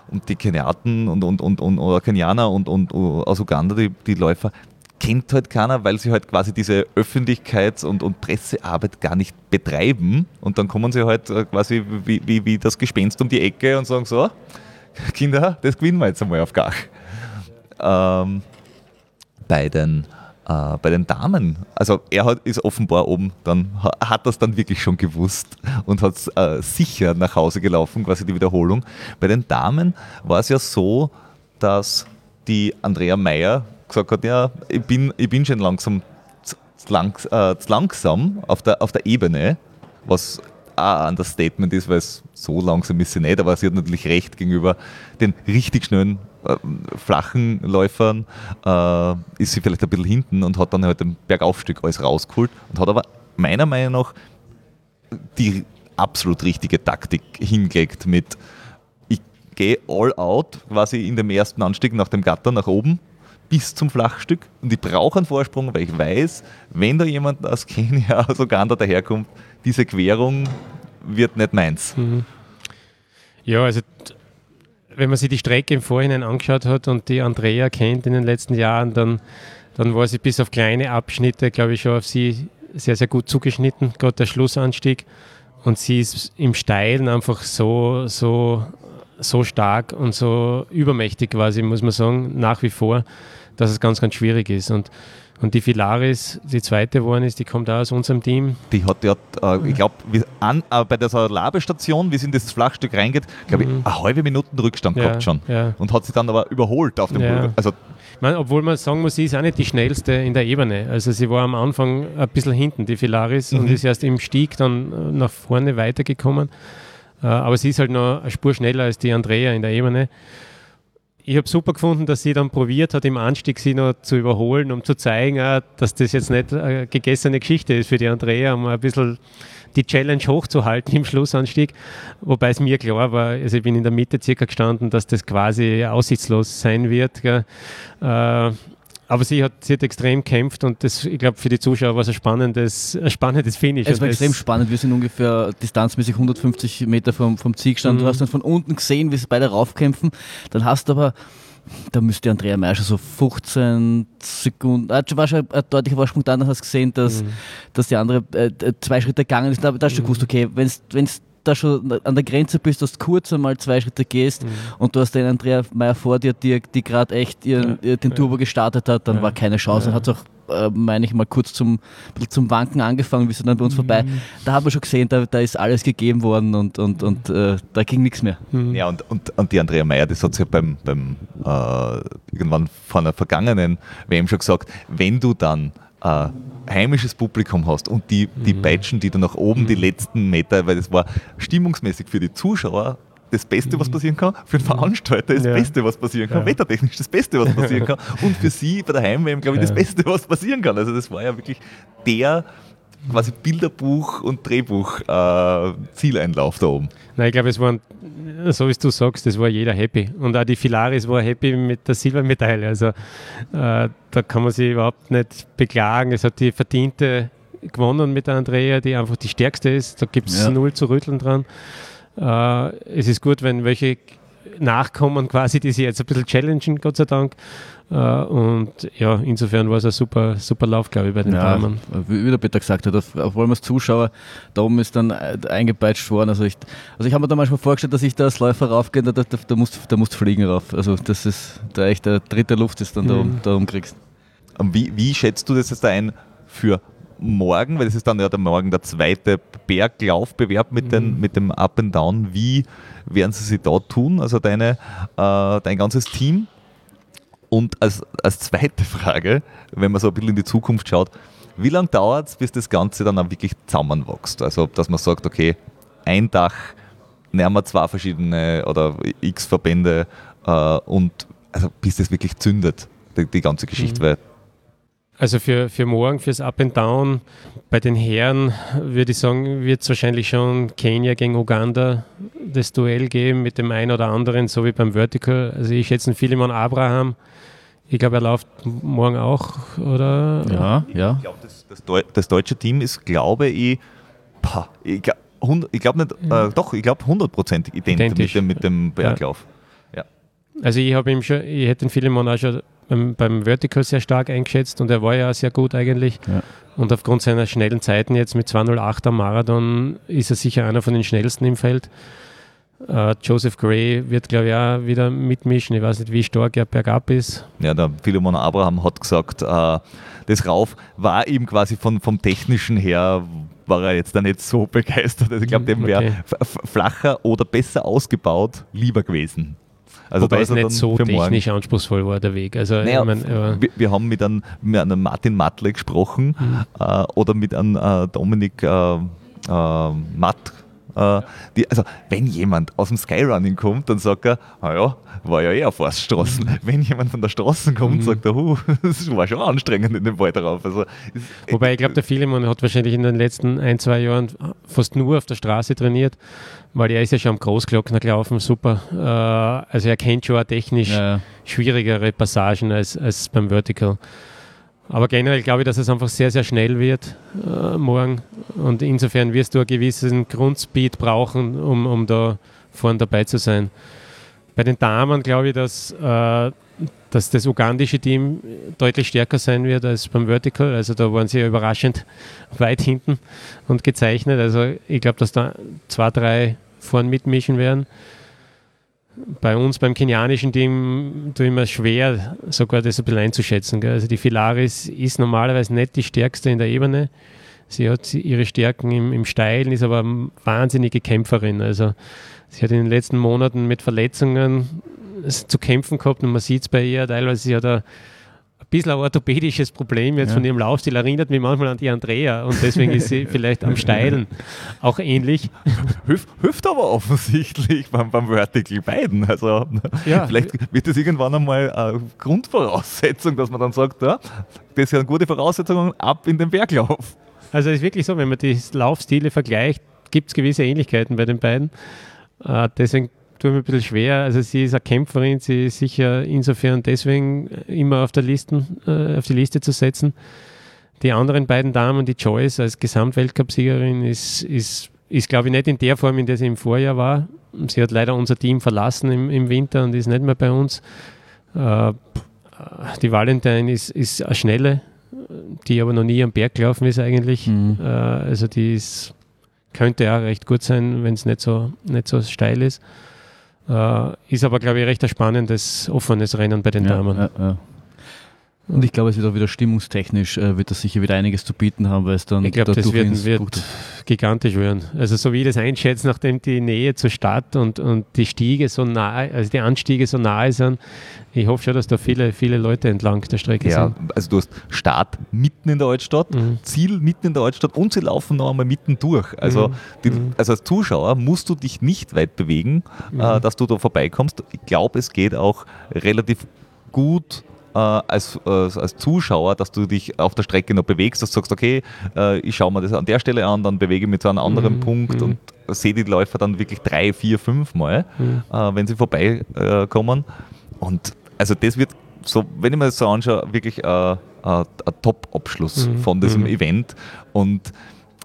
Und die Keniaten und, und, und, und oder Kenianer und, und, und aus Uganda, die, die Läufer, kennt halt keiner, weil sie halt quasi diese Öffentlichkeits- und, und Pressearbeit gar nicht betreiben. Und dann kommen sie halt äh, quasi wie, wie, wie das Gespenst um die Ecke und sagen so, Kinder, das gewinnen wir jetzt einmal auf Gach. Ähm, bei den äh, bei den Damen, also er hat, ist offenbar oben, dann hat das dann wirklich schon gewusst und hat äh, sicher nach Hause gelaufen, quasi die Wiederholung. Bei den Damen war es ja so, dass die Andrea Meyer gesagt hat, ja, ich bin, ich bin schon langsam zu, lang, äh, langsam auf der, auf der Ebene, was auch ein Statement ist, weil es so langsam ist sie nicht, aber sie hat natürlich recht gegenüber den richtig schnellen äh, flachen Läufern äh, ist sie vielleicht ein bisschen hinten und hat dann halt den Bergaufstück alles rausgeholt und hat aber meiner Meinung nach die absolut richtige Taktik hingelegt mit ich gehe all out quasi in dem ersten Anstieg nach dem Gatter nach oben bis zum Flachstück und ich brauche einen Vorsprung, weil ich weiß, wenn da jemand aus Kenia, [LAUGHS] aus Uganda daherkommt, diese Querung wird nicht meins. Mhm. Ja, also wenn man sich die Strecke im Vorhinein angeschaut hat und die Andrea kennt in den letzten Jahren, dann, dann war sie bis auf kleine Abschnitte, glaube ich, schon auf sie sehr, sehr gut zugeschnitten, gerade der Schlussanstieg. Und sie ist im Steilen einfach so, so, so stark und so übermächtig quasi, muss man sagen, nach wie vor, dass es ganz, ganz schwierig ist. Und und die Filaris, die zweite geworden ist, die kommt auch aus unserem Team. Die hat ja, äh, ich glaube, äh, bei der Labestation, wie es in das Flachstück reingeht, glaube ich, mhm. eine halbe Minute Rückstand ja, gehabt schon. Ja. Und hat sich dann aber überholt auf dem ja. Also man, obwohl man sagen muss, sie ist auch nicht die schnellste in der Ebene. Also sie war am Anfang ein bisschen hinten, die Filaris, mhm. und ist erst im Stieg dann äh, nach vorne weitergekommen. Äh, aber sie ist halt noch eine Spur schneller als die Andrea in der Ebene ich habe super gefunden, dass sie dann probiert hat, im Anstieg sie noch zu überholen, um zu zeigen, dass das jetzt nicht eine gegessene Geschichte ist für die Andrea, um ein bisschen die Challenge hochzuhalten im Schlussanstieg. Wobei es mir klar war, also ich bin in der Mitte circa gestanden, dass das quasi aussichtslos sein wird. Gell. Äh, aber sie hat, sie hat extrem gekämpft und das, ich glaube, für die Zuschauer war es ein spannendes, ein spannendes Finish. Es war extrem spannend. Wir sind ungefähr distanzmäßig 150 Meter vom, vom Ziel gestanden. Mhm. Du hast dann von unten gesehen, wie sie beide raufkämpfen. Dann hast du aber da müsste Andrea Meyer schon so 15 Sekunden, ah, war schon ein deutlicher Vorsprung dann, hast du gesehen, dass, mhm. dass die andere äh, zwei Schritte gegangen ist. Da, da hast du mhm. gewusst, okay, wenn es da schon an der Grenze bist, dass du kurz einmal zwei Schritte gehst mhm. und du hast den Andrea Meyer vor dir, die, die gerade echt ihren, ja, den Turbo ja. gestartet hat, dann ja. war keine Chance. Ja. Hat es auch, äh, meine ich mal, kurz zum, zum Wanken angefangen, wie sie dann bei uns mhm. vorbei. Da haben wir schon gesehen, da, da ist alles gegeben worden und, und, und äh, da ging nichts mehr. Mhm. Ja, und, und, und die Andrea Meyer, das hat sie ja beim, beim äh, irgendwann von der vergangenen WM schon gesagt, wenn du dann äh, heimisches Publikum hast und die, die mhm. Peitschen, die dann nach oben die mhm. letzten Meter, weil das war stimmungsmäßig für die Zuschauer das Beste, was mhm. passieren kann, für den Veranstalter das ja. Beste, was passieren kann, ja. wettertechnisch das Beste, was passieren [LAUGHS] kann und für sie bei der Heimwärme, glaube ich, das Beste, was passieren kann. Also das war ja wirklich der quasi Bilderbuch und Drehbuch äh, Zieleinlauf da oben. Nein, ich glaube, es waren, so wie du sagst, es war jeder happy. Und auch die Filaris war happy mit der Silbermedaille. Also äh, da kann man sich überhaupt nicht beklagen. Es hat die verdiente gewonnen mit der Andrea, die einfach die stärkste ist. Da gibt es ja. null zu rütteln dran. Äh, es ist gut, wenn welche nachkommen, quasi, die sie jetzt ein bisschen challengen, Gott sei Dank. Äh, und ja, insofern war es ein super, super Lauf, glaube ich, bei den ja, Damen. Wie der Peter gesagt hat, obwohl man als Zuschauer da oben ist dann eingepeitscht worden. Also ich, also ich habe mir da manchmal vorgestellt, dass ich da als Läufer raufgehe, da, da, da, musst, da musst fliegen rauf. Also das ist da echt der dritte Luft, das dann mhm. da, da umkriegst. Wie, wie schätzt du das jetzt ein für morgen, weil es ist dann ja der Morgen der zweite Berglaufbewerb mit, mhm. mit dem Up and Down. Wie werden sie sich da tun? Also deine, äh, dein ganzes Team? Und als, als zweite Frage, wenn man so ein bisschen in die Zukunft schaut, wie lange dauert es, bis das Ganze dann auch wirklich zusammenwächst? Also, dass man sagt, okay, ein Dach, nehmen wir zwei verschiedene oder x Verbände äh, und also bis das wirklich zündet, die, die ganze Geschichte. Mhm. Weil also für, für morgen, fürs Up and Down, bei den Herren würde ich sagen, wird es wahrscheinlich schon Kenia gegen Uganda das Duell geben mit dem einen oder anderen, so wie beim Vertical. Also ich schätze Philemon Abraham. Ich glaube, er läuft morgen auch, oder? Ja, ja. Ich glaube, das, das, das, deutsche Team ist, glaube ich, pah, ich glaube glaub nicht, ja. äh, doch, ich glaube hundertprozentig identisch, identisch, mit dem, mit dem Berglauf. Ja. ja. Also ich habe ihm schon, ich hätte den Philemon auch schon beim, beim Vertical sehr stark eingeschätzt und er war ja sehr gut eigentlich. Ja. Und aufgrund seiner schnellen Zeiten jetzt mit 2.08 am Marathon ist er sicher einer von den schnellsten im Feld. Uh, Joseph Gray wird, glaube ich, auch wieder mitmischen. Ich weiß nicht, wie stark er bergab ist. Ja, der Philemon Abraham hat gesagt, uh, das Rauf war ihm quasi von, vom Technischen her, war er jetzt da nicht so [LAUGHS] begeistert. Also ich glaube, dem wäre okay. flacher oder besser ausgebaut lieber gewesen. Also Wobei es nicht so technisch anspruchsvoll war, der Weg. Also, naja, ich mein, wir, wir, haben mit einem, mit einem Martin Matle gesprochen mhm. äh, oder mit einem äh, Dominik äh, äh Matt äh, die, also, wenn jemand aus dem Skyrunning kommt, dann sagt er, naja, war ja eh auf Forststraßen. Mhm. Wenn jemand von der Straße kommt, mhm. sagt er, huh, [LAUGHS] das war schon anstrengend in dem Wald drauf. Also, Wobei ich glaube, der Philemon hat wahrscheinlich in den letzten ein, zwei Jahren fast nur auf der Straße trainiert, weil er ist ja schon am Großglockner gelaufen, super. Äh, also er kennt schon auch technisch ja. schwierigere Passagen als, als beim Vertical. Aber generell glaube ich, dass es einfach sehr, sehr schnell wird äh, morgen. Und insofern wirst du einen gewissen Grundspeed brauchen, um, um da vorne dabei zu sein. Bei den Damen glaube ich, dass, äh, dass das ugandische Team deutlich stärker sein wird als beim Vertical. Also da waren sie ja überraschend [LAUGHS] weit hinten und gezeichnet. Also ich glaube, dass da zwei, drei vorne mitmischen werden. Bei uns beim kenianischen Team tue ich schwer, sogar das ein bisschen einzuschätzen. Gell? Also die Filaris ist normalerweise nicht die stärkste in der Ebene. Sie hat ihre Stärken im, im Steilen, ist aber eine wahnsinnige Kämpferin. Also sie hat in den letzten Monaten mit Verletzungen zu kämpfen gehabt und man sieht es bei ihr teilweise, sie hat ein bisschen ein orthopädisches Problem jetzt ja. von ihrem Laufstil, erinnert mich manchmal an die Andrea und deswegen ist sie [LAUGHS] vielleicht am Steilen auch ähnlich. Hüft, hüft aber offensichtlich beim, beim Vertical beiden. Also ja. vielleicht wird das irgendwann einmal eine Grundvoraussetzung, dass man dann sagt, ja, das sind gute Voraussetzungen, ab in den Berglauf. Also es ist wirklich so, wenn man die Laufstile vergleicht, gibt es gewisse Ähnlichkeiten bei den beiden. Äh, deswegen tue mir ein bisschen schwer. Also sie ist eine Kämpferin, sie ist sicher insofern deswegen immer auf, der Listen, äh, auf die Liste zu setzen. Die anderen beiden Damen, die Joyce als Gesamtweltcupsiegerin, ist, ist, ist glaube ich, nicht in der Form, in der sie im Vorjahr war. Sie hat leider unser Team verlassen im, im Winter und ist nicht mehr bei uns. Äh, die Valentine ist, ist eine schnelle, die aber noch nie am Berg gelaufen ist eigentlich. Mhm. Äh, also die ist, könnte auch recht gut sein, wenn es nicht so, nicht so steil ist. Äh, ist aber, glaube ich, recht ein spannendes, offenes Rennen bei den ja, Damen. Ja, ja. Und ich glaube, es wird auch wieder stimmungstechnisch, äh, wird das sicher wieder einiges zu bieten haben, weil es dann. Ich glaube, das wird, wird gigantisch werden. Also, so wie ich das einschätze, nachdem die Nähe zur Stadt und, und die Stiege so nahe, also die Anstiege so nahe sind, ich hoffe schon, dass da viele, viele Leute entlang der Strecke ja, sind. Also, du hast Start mitten in der Altstadt, mhm. Ziel mitten in der Altstadt und sie laufen noch einmal mitten durch. Also, mhm. die, mhm. also als Zuschauer musst du dich nicht weit bewegen, mhm. äh, dass du da vorbeikommst. Ich glaube, es geht auch relativ gut äh, als, äh, als Zuschauer, dass du dich auf der Strecke noch bewegst, dass du sagst, okay, äh, ich schaue mir das an der Stelle an, dann bewege ich mich zu einem anderen mhm. Punkt mhm. und sehe die Läufer dann wirklich drei, vier, fünf Mal, mhm. Äh, wenn sie vorbeikommen. und also das wird so, wenn ich mir das so anschaue, wirklich ein Top-Abschluss mhm. von diesem mhm. Event. Und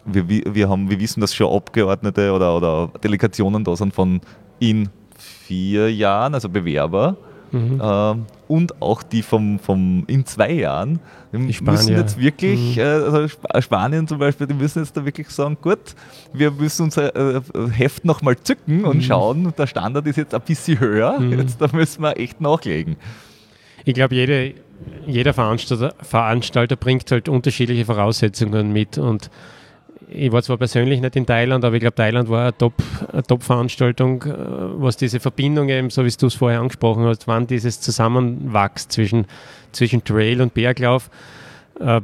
wir, wir, haben, wir wissen, dass schon Abgeordnete oder, oder Delegationen da sind von in vier Jahren, also Bewerber, Mhm. Äh, und auch die vom, vom in zwei Jahren. Die müssen jetzt wirklich, mhm. äh, also Spanien zum Beispiel, die müssen jetzt da wirklich sagen, gut, wir müssen unser äh, Heft nochmal zücken und mhm. schauen, der Standard ist jetzt ein bisschen höher, mhm. jetzt da müssen wir echt nachlegen. Ich glaube, jede, jeder Veranstalter, Veranstalter bringt halt unterschiedliche Voraussetzungen mit und ich war zwar persönlich nicht in Thailand, aber ich glaube, Thailand war eine Top-Veranstaltung, Top äh, was diese Verbindung eben, so wie du es vorher angesprochen hast, wann dieses Zusammenwachs zwischen, zwischen Trail und Berglauf. Äh,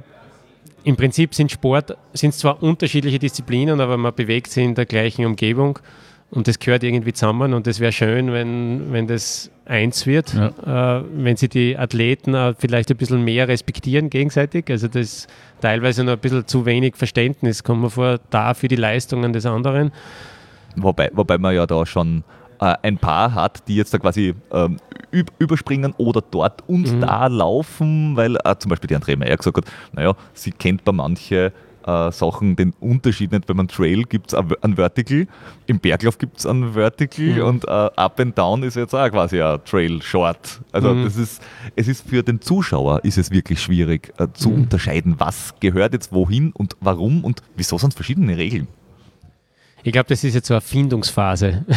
Im Prinzip sind Sport, sind zwar unterschiedliche Disziplinen, aber man bewegt sich in der gleichen Umgebung und das gehört irgendwie zusammen und es wäre schön, wenn, wenn das eins wird, ja. äh, wenn sie die Athleten äh, vielleicht ein bisschen mehr respektieren gegenseitig. Also das ist teilweise noch ein bisschen zu wenig Verständnis, kommt mir vor, da für die Leistungen des anderen. Wobei, wobei man ja da schon äh, ein paar hat, die jetzt da quasi ähm, überspringen oder dort und mhm. da laufen, weil äh, zum Beispiel die Andrea Meyer gesagt hat, naja, sie kennt bei manchen äh, Sachen den Unterschied nicht. Wenn man Trail gibt es ein Vertical, im Berglauf gibt es ein Vertical mhm. und äh, Up and Down ist jetzt auch quasi ein Trail Short. Also mhm. das ist, es ist für den Zuschauer ist es wirklich schwierig äh, zu mhm. unterscheiden, was gehört jetzt wohin und warum und wieso sind es verschiedene Regeln. Ich glaube, das ist jetzt so eine Findungsphase. [LAUGHS]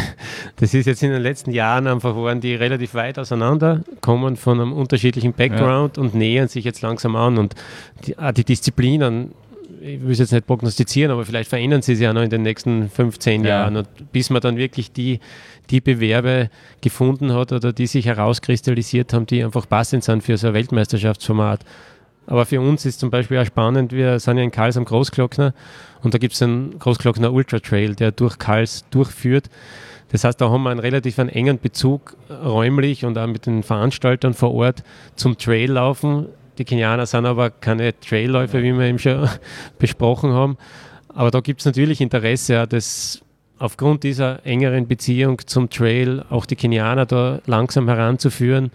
Das ist jetzt in den letzten Jahren einfach, waren die relativ weit auseinander, kommen von einem unterschiedlichen Background ja. und nähern sich jetzt langsam an. Und die, die Disziplinen ich will es jetzt nicht prognostizieren, aber vielleicht verändern sie sich ja noch in den nächsten 15 ja. Jahren. Und bis man dann wirklich die, die Bewerbe gefunden hat oder die sich herauskristallisiert haben, die einfach passend sind für so ein Weltmeisterschaftsformat. Aber für uns ist zum Beispiel auch spannend, wir sind ja in Karls am Großglockner und da gibt es einen Großglockner Ultra Trail, der durch Karls durchführt. Das heißt, da haben wir einen relativ einen engen Bezug räumlich und auch mit den Veranstaltern vor Ort zum Trail laufen. Die Kenianer sind aber keine Trailläufer, wie wir eben schon [LAUGHS] besprochen haben. Aber da gibt es natürlich Interesse, dass aufgrund dieser engeren Beziehung zum Trail auch die Kenianer da langsam heranzuführen.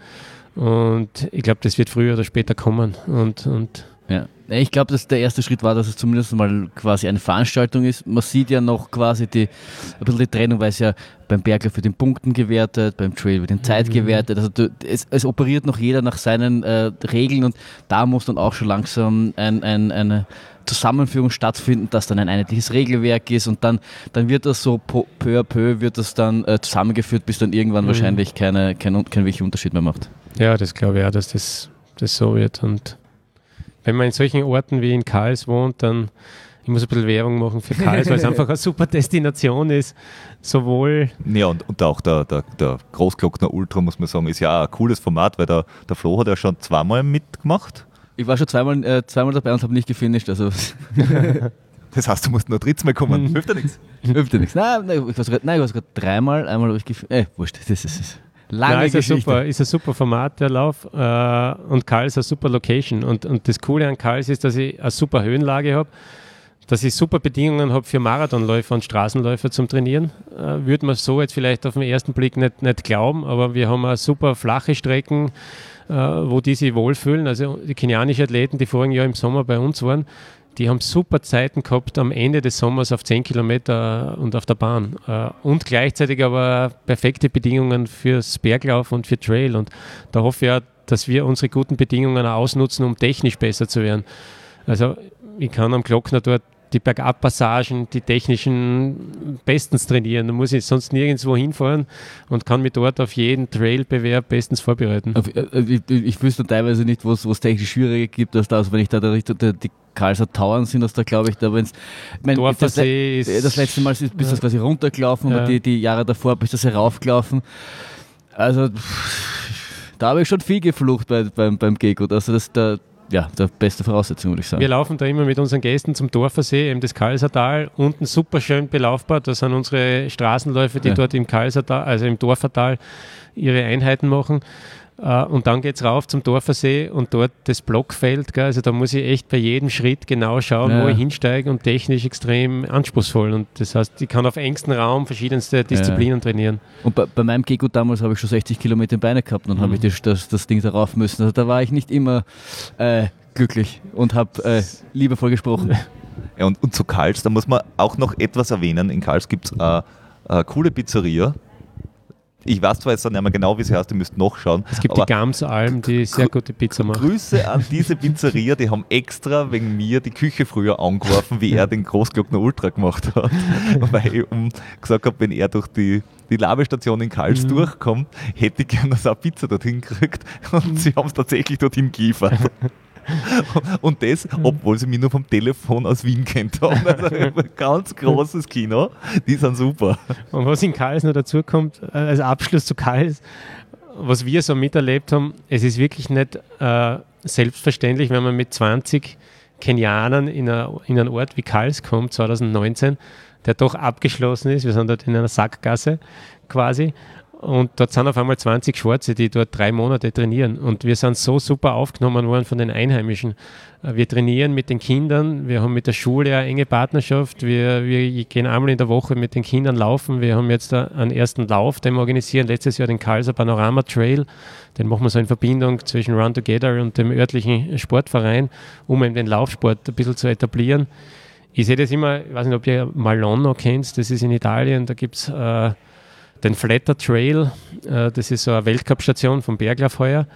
Und ich glaube, das wird früher oder später kommen. Und, und ja. Ich glaube, dass der erste Schritt war, dass es zumindest mal quasi eine Veranstaltung ist. Man sieht ja noch quasi die, ein bisschen die Trennung, weil es ja beim Berglauf wird den Punkten gewertet, beim Trail wird in Zeit mhm. gewertet. Also du, es, es, operiert noch jeder nach seinen äh, Regeln und da muss dann auch schon langsam ein, ein, eine, Zusammenführung stattfinden, dass dann ein einheitliches Regelwerk ist und dann, dann wird das so peu à peu wird das dann äh, zusammengeführt, bis dann irgendwann mhm. wahrscheinlich keine, kein, kein wirklicher Unterschied mehr macht. Ja, das glaube ich auch, dass das, das so wird. Und wenn man in solchen Orten wie in Karls wohnt, dann ich muss ein bisschen Werbung machen für Karls, weil es [LAUGHS] einfach eine super Destination ist. Sowohl. Ja, und, und auch der, der, der Großglockner Ultra, muss man sagen, ist ja auch ein cooles Format, weil der, der Flo hat ja schon zweimal mitgemacht. Ich war schon zweimal, äh, zweimal dabei und habe nicht gefinisht. Also. [LAUGHS] das heißt, du musst nur drittes Mal kommen. Hilft ja nichts. Hilft ja nichts. Nein, nein, ich war sogar dreimal. Einmal habe ich gefinisht. Äh, wurscht, das ist. Lange Nein, ist, ein super, ist ein super Format, der Lauf. Äh, und Karl ist eine super Location. Und, und das Coole an Karls ist, dass ich eine super Höhenlage habe dass ich super Bedingungen habe für Marathonläufer und Straßenläufer zum Trainieren. Äh, Würde man so jetzt vielleicht auf den ersten Blick nicht, nicht glauben, aber wir haben auch super flache Strecken, äh, wo die sich wohlfühlen. Also die kenianischen Athleten, die vorigen Jahr im Sommer bei uns waren, die haben super Zeiten gehabt am Ende des Sommers auf 10 Kilometer und auf der Bahn. Äh, und gleichzeitig aber perfekte Bedingungen fürs Berglauf und für Trail. Und da hoffe ich auch, dass wir unsere guten Bedingungen ausnutzen, um technisch besser zu werden. Also ich kann am Glockner dort die Bergabpassagen, die technischen bestens trainieren. Da muss ich sonst nirgendwo hinfahren und kann mich dort auf jeden Trailbewerb bestens vorbereiten. Äh, ich, ich wüsste teilweise nicht, wo es technisch schwieriger gibt, als das, wenn ich da Richtung die Karlser Tauern sind das da, glaube ich, da, wenn es. Das, das, letzte Mal bist du ja. das quasi runtergelaufen, ja. aber die, die Jahre davor bist du das heraufgelaufen. Also, da habe ich schon viel geflucht bei, beim, beim Gego. Also, das, da, ja, der beste Voraussetzung, würde ich sagen. Wir laufen da immer mit unseren Gästen zum Dorfersee, eben das Kalsertal, unten super schön belaufbar. Das sind unsere Straßenläufe, die ja. dort im Kalsertal, also im Dorfertal, ihre Einheiten machen. Uh, und dann geht es rauf zum Dorfersee und dort das Blockfeld. Gell? Also da muss ich echt bei jedem Schritt genau schauen, ja. wo ich hinsteige und technisch extrem anspruchsvoll. Und das heißt, ich kann auf engstem Raum verschiedenste Disziplinen ja. trainieren. Und bei, bei meinem Gego damals habe ich schon 60 Kilometer in Beine gehabt und dann mhm. habe ich das, das, das, Ding darauf müssen. Also da war ich nicht immer äh, glücklich und habe äh, liebevoll gesprochen. Ja, und, und zu Karls, da muss man auch noch etwas erwähnen. In Karls gibt es eine coole Pizzeria, ich weiß zwar jetzt nicht mehr genau, wie sie heißt, ihr müsst nachschauen. Es gibt die Gamsalm, die sehr gute Pizza macht. Grüße an diese Pizzeria, die haben extra wegen mir die Küche früher angeworfen, wie er den Großglockner Ultra gemacht hat. [LAUGHS] Weil ich um gesagt habe, wenn er durch die, die Labestation in Karls mhm. durchkommt, hätte ich gerne dass er Pizza dorthin gekriegt. Und sie haben es tatsächlich dorthin geliefert. [LAUGHS] [LAUGHS] Und das, obwohl sie mich nur vom Telefon aus Wien kennt haben. [LAUGHS] Also ein ganz großes Kino. Die sind super. Und was in Kals noch dazu kommt, äh, als Abschluss zu Kals, was wir so miterlebt haben, es ist wirklich nicht äh, selbstverständlich, wenn man mit 20 Kenianern in, eine, in einen Ort wie Kals kommt, 2019, der doch abgeschlossen ist. Wir sind dort in einer Sackgasse quasi. Und dort sind auf einmal 20 Schwarze, die dort drei Monate trainieren. Und wir sind so super aufgenommen worden von den Einheimischen. Äh, wir trainieren mit den Kindern, wir haben mit der Schule eine enge Partnerschaft, wir, wir gehen einmal in der Woche mit den Kindern laufen. Wir haben jetzt einen ersten Lauf, den wir organisieren, letztes Jahr den Karlser Panorama Trail. Den machen wir so in Verbindung zwischen Run Together und dem örtlichen Sportverein, um eben den Laufsport ein bisschen zu etablieren. Ich sehe das immer, ich weiß nicht, ob ihr Malonno kennt, das ist in Italien, da gibt es äh, den Flatter Trail, äh, das ist so eine Weltcup-Station vom Berglauf heuer.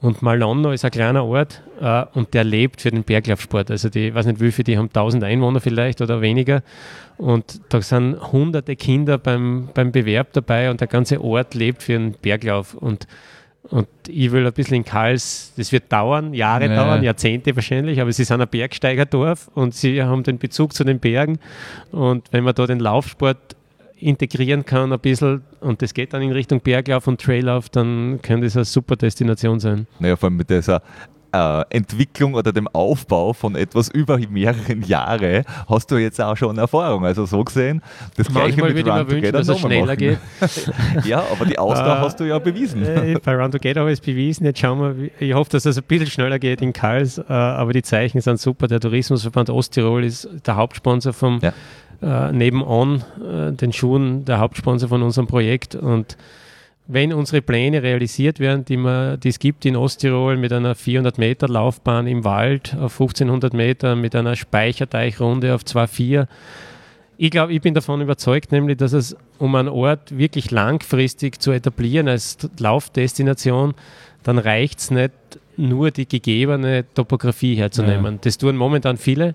Und Malonno ist ein kleiner Ort äh, und der lebt für den Berglaufsport. Also die, ich weiß nicht wie viele, die haben 1000 Einwohner vielleicht oder weniger. Und da sind hunderte Kinder beim, beim Bewerb dabei und der ganze Ort lebt für den Berglauf. Und, und ich will ein bisschen in Kals, das wird dauern, Jahre ja. dauern, Jahrzehnte wahrscheinlich, aber sie sind ein Bergsteigerdorf und sie haben den Bezug zu den Bergen. Und wenn man da den Laufsport integrieren kann ein bisschen und das geht dann in Richtung Berglauf und Traillauf, dann könnte es eine super Destination sein. Naja, vor allem mit dieser äh, Entwicklung oder dem Aufbau von etwas über mehreren Jahre hast du jetzt auch schon Erfahrung. Also so gesehen, das Manchmal gleiche mit Run wünschen, Together dass es schneller machen. geht. [LAUGHS] ja, aber die Ausdauer uh, hast du ja bewiesen. Äh, bei Run Together habe ich es bewiesen. Jetzt schauen wir, ich hoffe, dass es ein bisschen schneller geht in Karls, uh, aber die Zeichen sind super. Der Tourismusverband Osttirol ist der Hauptsponsor vom ja äh, nebenan äh, den Schuhen der Hauptsponsor von unserem Projekt. Und wenn unsere Pläne realisiert werden, die, man, die es gibt in Osttirol mit einer 400 Meter Laufbahn im Wald auf 1500 Meter, mit einer Speicherteichrunde auf 2,4, ich glaube, ich bin davon überzeugt, nämlich, dass es, um einen Ort wirklich langfristig zu etablieren als Laufdestination, dann reicht es nicht, nur die gegebene Topografie herzunehmen. Ja. Das tun momentan viele.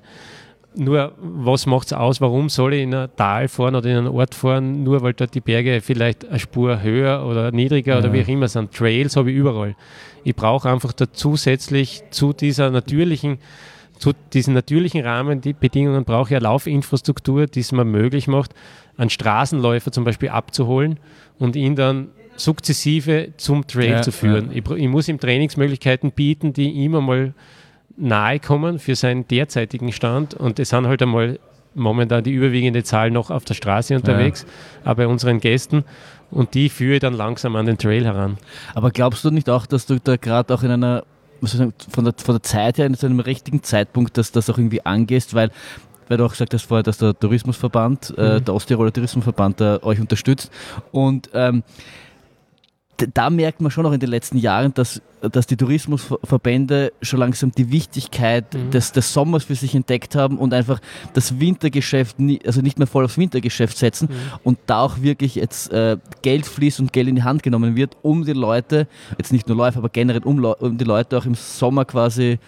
Nur, was macht es aus? Warum soll ich in ein Tal fahren oder in einen Ort fahren, nur weil dort die Berge vielleicht eine Spur höher oder niedriger ja. oder wie auch immer sind? Trails habe ich überall. Ich brauche einfach da zusätzlich zu dieser natürlichen, zu diesen natürlichen Rahmenbedingungen brauche ich eine Laufinfrastruktur, die es mir möglich macht, einen Straßenläufer zum Beispiel abzuholen und ihn dann sukzessive zum Trail ja, zu führen. Ja. Ich, ich muss ihm Trainingsmöglichkeiten bieten, die immer mal nahe kommen für seinen derzeitigen Stand. Und es sind halt einmal momentan die überwiegende Zahl noch auf der Straße unterwegs, ja. aber bei unseren Gästen. Und die führe ich dann langsam an den Trail heran. Aber glaubst du nicht auch, dass du da gerade auch in einer, sagen, von, der, von der Zeit her, in so einem richtigen Zeitpunkt, dass das auch irgendwie angehst, weil weil du auch gesagt hast vorher, dass der Tourismusverband, äh, mhm. äh, der Osttiroler Tourismusverband, äh, euch unterstützt. Und ähm, da merkt man schon auch in den letzten Jahren, dass, dass die Tourismusverbände schon langsam die Wichtigkeit mhm. des, des Sommers für sich entdeckt haben und einfach das Wintergeschäft, nie, also nicht mehr voll aufs Wintergeschäft setzen mhm. und da auch wirklich jetzt äh, Geld fließt und Geld in die Hand genommen wird, um die Leute, jetzt nicht nur Läufer, aber generell um, um die Leute auch im Sommer quasi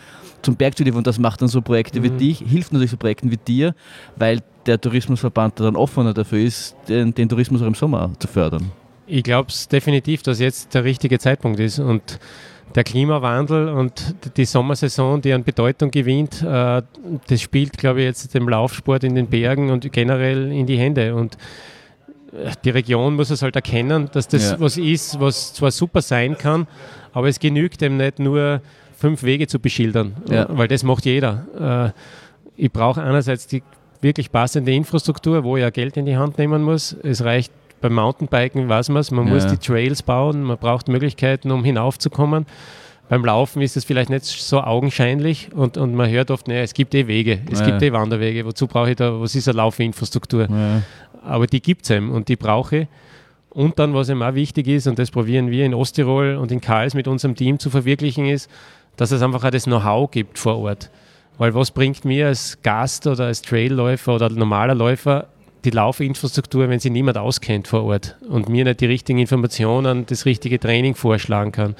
zum Berg zu liefern. Und das macht dann so Projekte mhm. wie dich, hilft natürlich so Projekten wie dir, weil der Tourismusverband dann offener dafür ist, den, den Tourismus auch im Sommer zu fördern. Ich glaube es definitiv, dass jetzt der richtige Zeitpunkt ist und der Klimawandel und die Sommersaison, die an Bedeutung gewinnt, äh, das spielt, glaube ich, jetzt dem Laufsport in den Bergen und generell in die Hände. Und äh, die Region muss es halt erkennen, dass das ja. was ist, was zwar super sein kann, aber es genügt eben nicht nur fünf Wege zu beschildern, ja. weil das macht jeder. Äh, ich brauche einerseits die wirklich passende Infrastruktur, wo ich ja Geld in die Hand nehmen muss. Es reicht beim Mountainbiken weiß man es, man ja. muss die Trails bauen, man braucht Möglichkeiten, um hinaufzukommen. Beim Laufen ist es vielleicht nicht so augenscheinlich und, und man hört oft, naja, es gibt eh Wege, es ja. gibt eh Wanderwege, wozu brauche ich da, was ist eine Laufinfrastruktur? Ja. Aber die gibt es eben und die brauche ich. Und dann, was eben auch wichtig ist, und das probieren wir in Osttirol und in Karls mit unserem Team zu verwirklichen, ist, dass es einfach auch das Know-how gibt vor Ort. Weil was bringt mir als Gast oder als Trailläufer oder normaler Läufer die Laufinfrastruktur, wenn sie niemand auskennt vor Ort und mir nicht die richtigen Informationen, das richtige Training vorschlagen kann.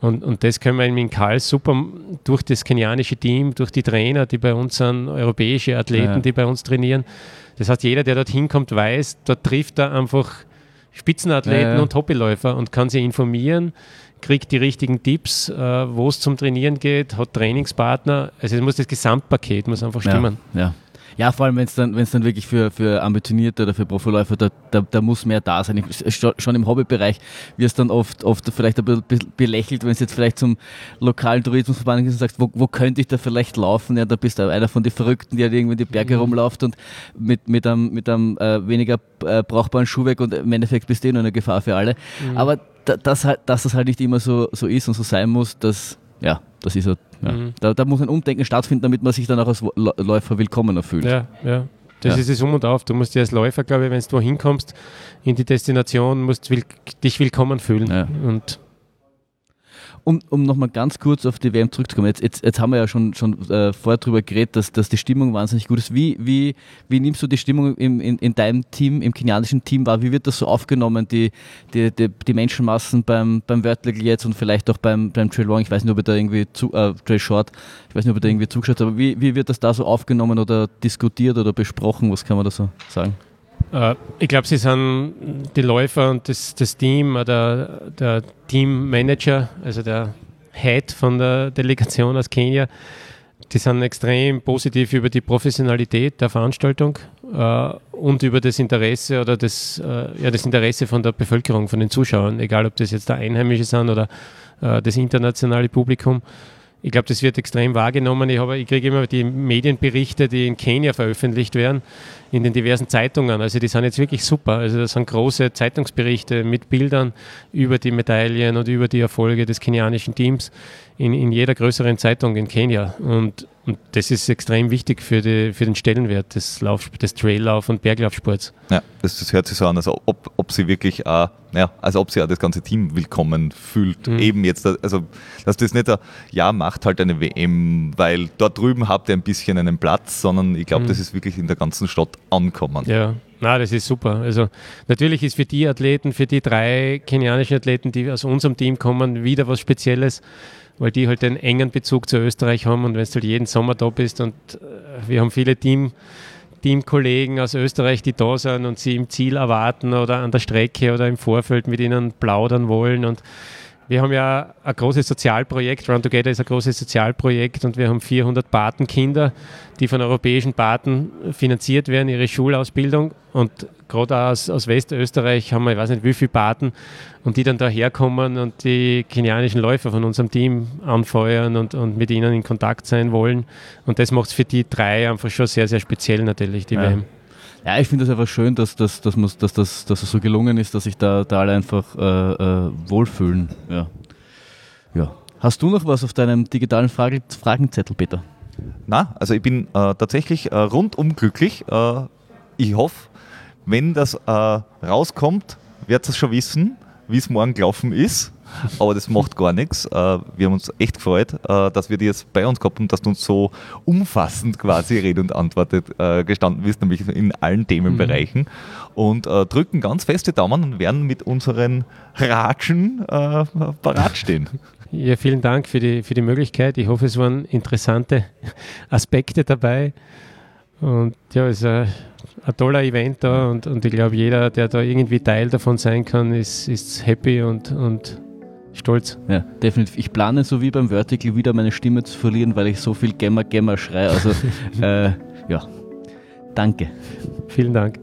Und, und das können wir in Karl super durch das kenianische Team, durch die Trainer, die bei uns sind, europäische Athleten, ja. die bei uns trainieren. Das heißt, jeder, der dorthin kommt, weiß, dort trifft er einfach Spitzenathleten ja, ja. und Hobbyläufer und kann sie informieren, kriegt die richtigen Tipps, äh, wo es zum Trainieren geht, hat Trainingspartner. Also es muss das Gesamtpaket muss einfach stimmen. Ja, ja, vor allem, wenn es dann, wenn's dann wirklich für, für Ambitionierte oder für Profiläufer, da, da, da muss mehr da sein. Ich, schon im Hobbybereich wird es dann oft, oft vielleicht ein bisschen belächelt, wenn es jetzt vielleicht zum lokalen Tourismusverband ist und sagst, wo, wo könnte ich da vielleicht laufen? Ja, da bist du einer von den Verrückten, der irgendwie die Berge mhm. rumläuft und mit, mit einem, mit einem äh, weniger äh, brauchbaren Schuhwerk und im Endeffekt bist du eh nur eine Gefahr für alle. Mhm. Aber da, das halt, dass das halt nicht immer so, so ist und so sein muss, das, ja, das ist so ja. Mhm. Da, da, muss ein Umdenken stattfinden, damit man sich dann auch als Läufer willkommener fühlt. Ja, ja. Das ja. ist es um und auf. Du musst dir als Läufer, glaube ich, wenn du hinkommst in die Destination, musst will, dich willkommen fühlen. Ja. Und um, um nochmal ganz kurz auf die WM zurückzukommen, jetzt, jetzt, jetzt haben wir ja schon, schon äh, vorher darüber geredet, dass, dass die Stimmung wahnsinnig gut ist. Wie, wie, wie nimmst du die Stimmung im, in, in deinem Team, im kenianischen Team wahr? Wie wird das so aufgenommen, die, die, die, die Menschenmassen beim, beim Wörtlegal jetzt und vielleicht auch beim, beim Trail Long? Ich weiß nicht, ob ihr da irgendwie, zu, äh, Trail Short, ich weiß nicht, ob ihr da irgendwie zugeschaut habt, aber wie, wie wird das da so aufgenommen oder diskutiert oder besprochen? Was kann man da so sagen? Äh, ich glaube, sie sind die Läufer und das, das Team oder der Teammanager, also der Head von der Delegation aus Kenia, die sind extrem positiv über die Professionalität der Veranstaltung äh, und über das Interesse oder das, äh, ja, das Interesse von der Bevölkerung, von den Zuschauern, egal ob das jetzt der Einheimische sind oder äh, das internationale Publikum ich glaube, das wird extrem wahrgenommen. Ich, ich kriege immer die Medienberichte, die in Kenia veröffentlicht werden, in den diversen Zeitungen. Also die sind jetzt wirklich super. Also das sind große Zeitungsberichte mit Bildern über die Medaillen und über die Erfolge des kenianischen Teams in, in jeder größeren Zeitung in Kenia. Und, und das ist extrem wichtig für, die, für den Stellenwert des, Lauf, des Traillauf- und Berglaufsports. Ja, das, das, hört sich so an, als ob, ob sie wirklich auch, ja, also ob sie auch das ganze Team willkommen fühlt. Mhm. Eben jetzt, also dass das nicht ein, ja, macht halt eine WM, weil dort drüben habt ihr ein bisschen einen Platz, sondern ich glaube, mhm. das ist wirklich in der ganzen Stadt ankommen. Ja, na, das ist super. Also natürlich ist für die Athleten, für die drei kenianischen Athleten, die aus unserem Team kommen, wieder was Spezielles weil die halt einen engen Bezug zu Österreich haben und wenn du halt jeden Sommer da bist und äh, wir haben viele Team, Teamkollegen aus Österreich, die da sind und sie im Ziel erwarten oder an der Strecke oder im Vorfeld mit ihnen plaudern wollen und wir haben ja ein großes Sozialprojekt, Run Together ist ein großes Sozialprojekt und wir haben 400 Patenkinder, die von europäischen Paten finanziert werden, ihre Schulausbildung. Und gerade aus, aus Westösterreich haben wir, ich weiß nicht wie viele Paten, und die dann daherkommen und die kenianischen Läufer von unserem Team anfeuern und, und mit ihnen in Kontakt sein wollen. Und das macht es für die drei einfach schon sehr, sehr speziell natürlich, die ja. WM. Ja, ich finde es einfach schön, dass, dass, dass, dass, dass, dass, es so gelungen ist, dass sich da, da alle einfach äh, äh, wohlfühlen. Ja. ja. Hast du noch was auf deinem digitalen Frage Fragenzettel, Peter? Na, also ich bin äh, tatsächlich äh, rundum glücklich. Äh, ich hoffe, wenn das äh, rauskommt, werdet ihr es schon wissen, wie es morgen gelaufen ist aber das macht gar nichts. Äh, wir haben uns echt gefreut, äh, dass wir dich jetzt bei uns gehabt haben, dass du uns so umfassend quasi Rede und Antwort äh, gestanden bist, nämlich in allen Themenbereichen. Mhm. Und drücken ganz feste Daumen und werden mit unseren Ratschen parat stehen. [LAUGHS] Ja, vielen Dank für die, für die Möglichkeit. Ich hoffe, es waren interessante Aspekte dabei. Und ja, es ist ein, ein toller Event da und, und ich glaube, jeder, der da irgendwie Teil davon sein kann, ist, ist happy und, und Stolz. Ja, definitiv. Ich plane so wie beim Vertical wieder meine Stimme zu verlieren, weil ich so viel Gemmer Gemmer schreie. Also [LAUGHS] äh, ja, danke. Vielen Dank.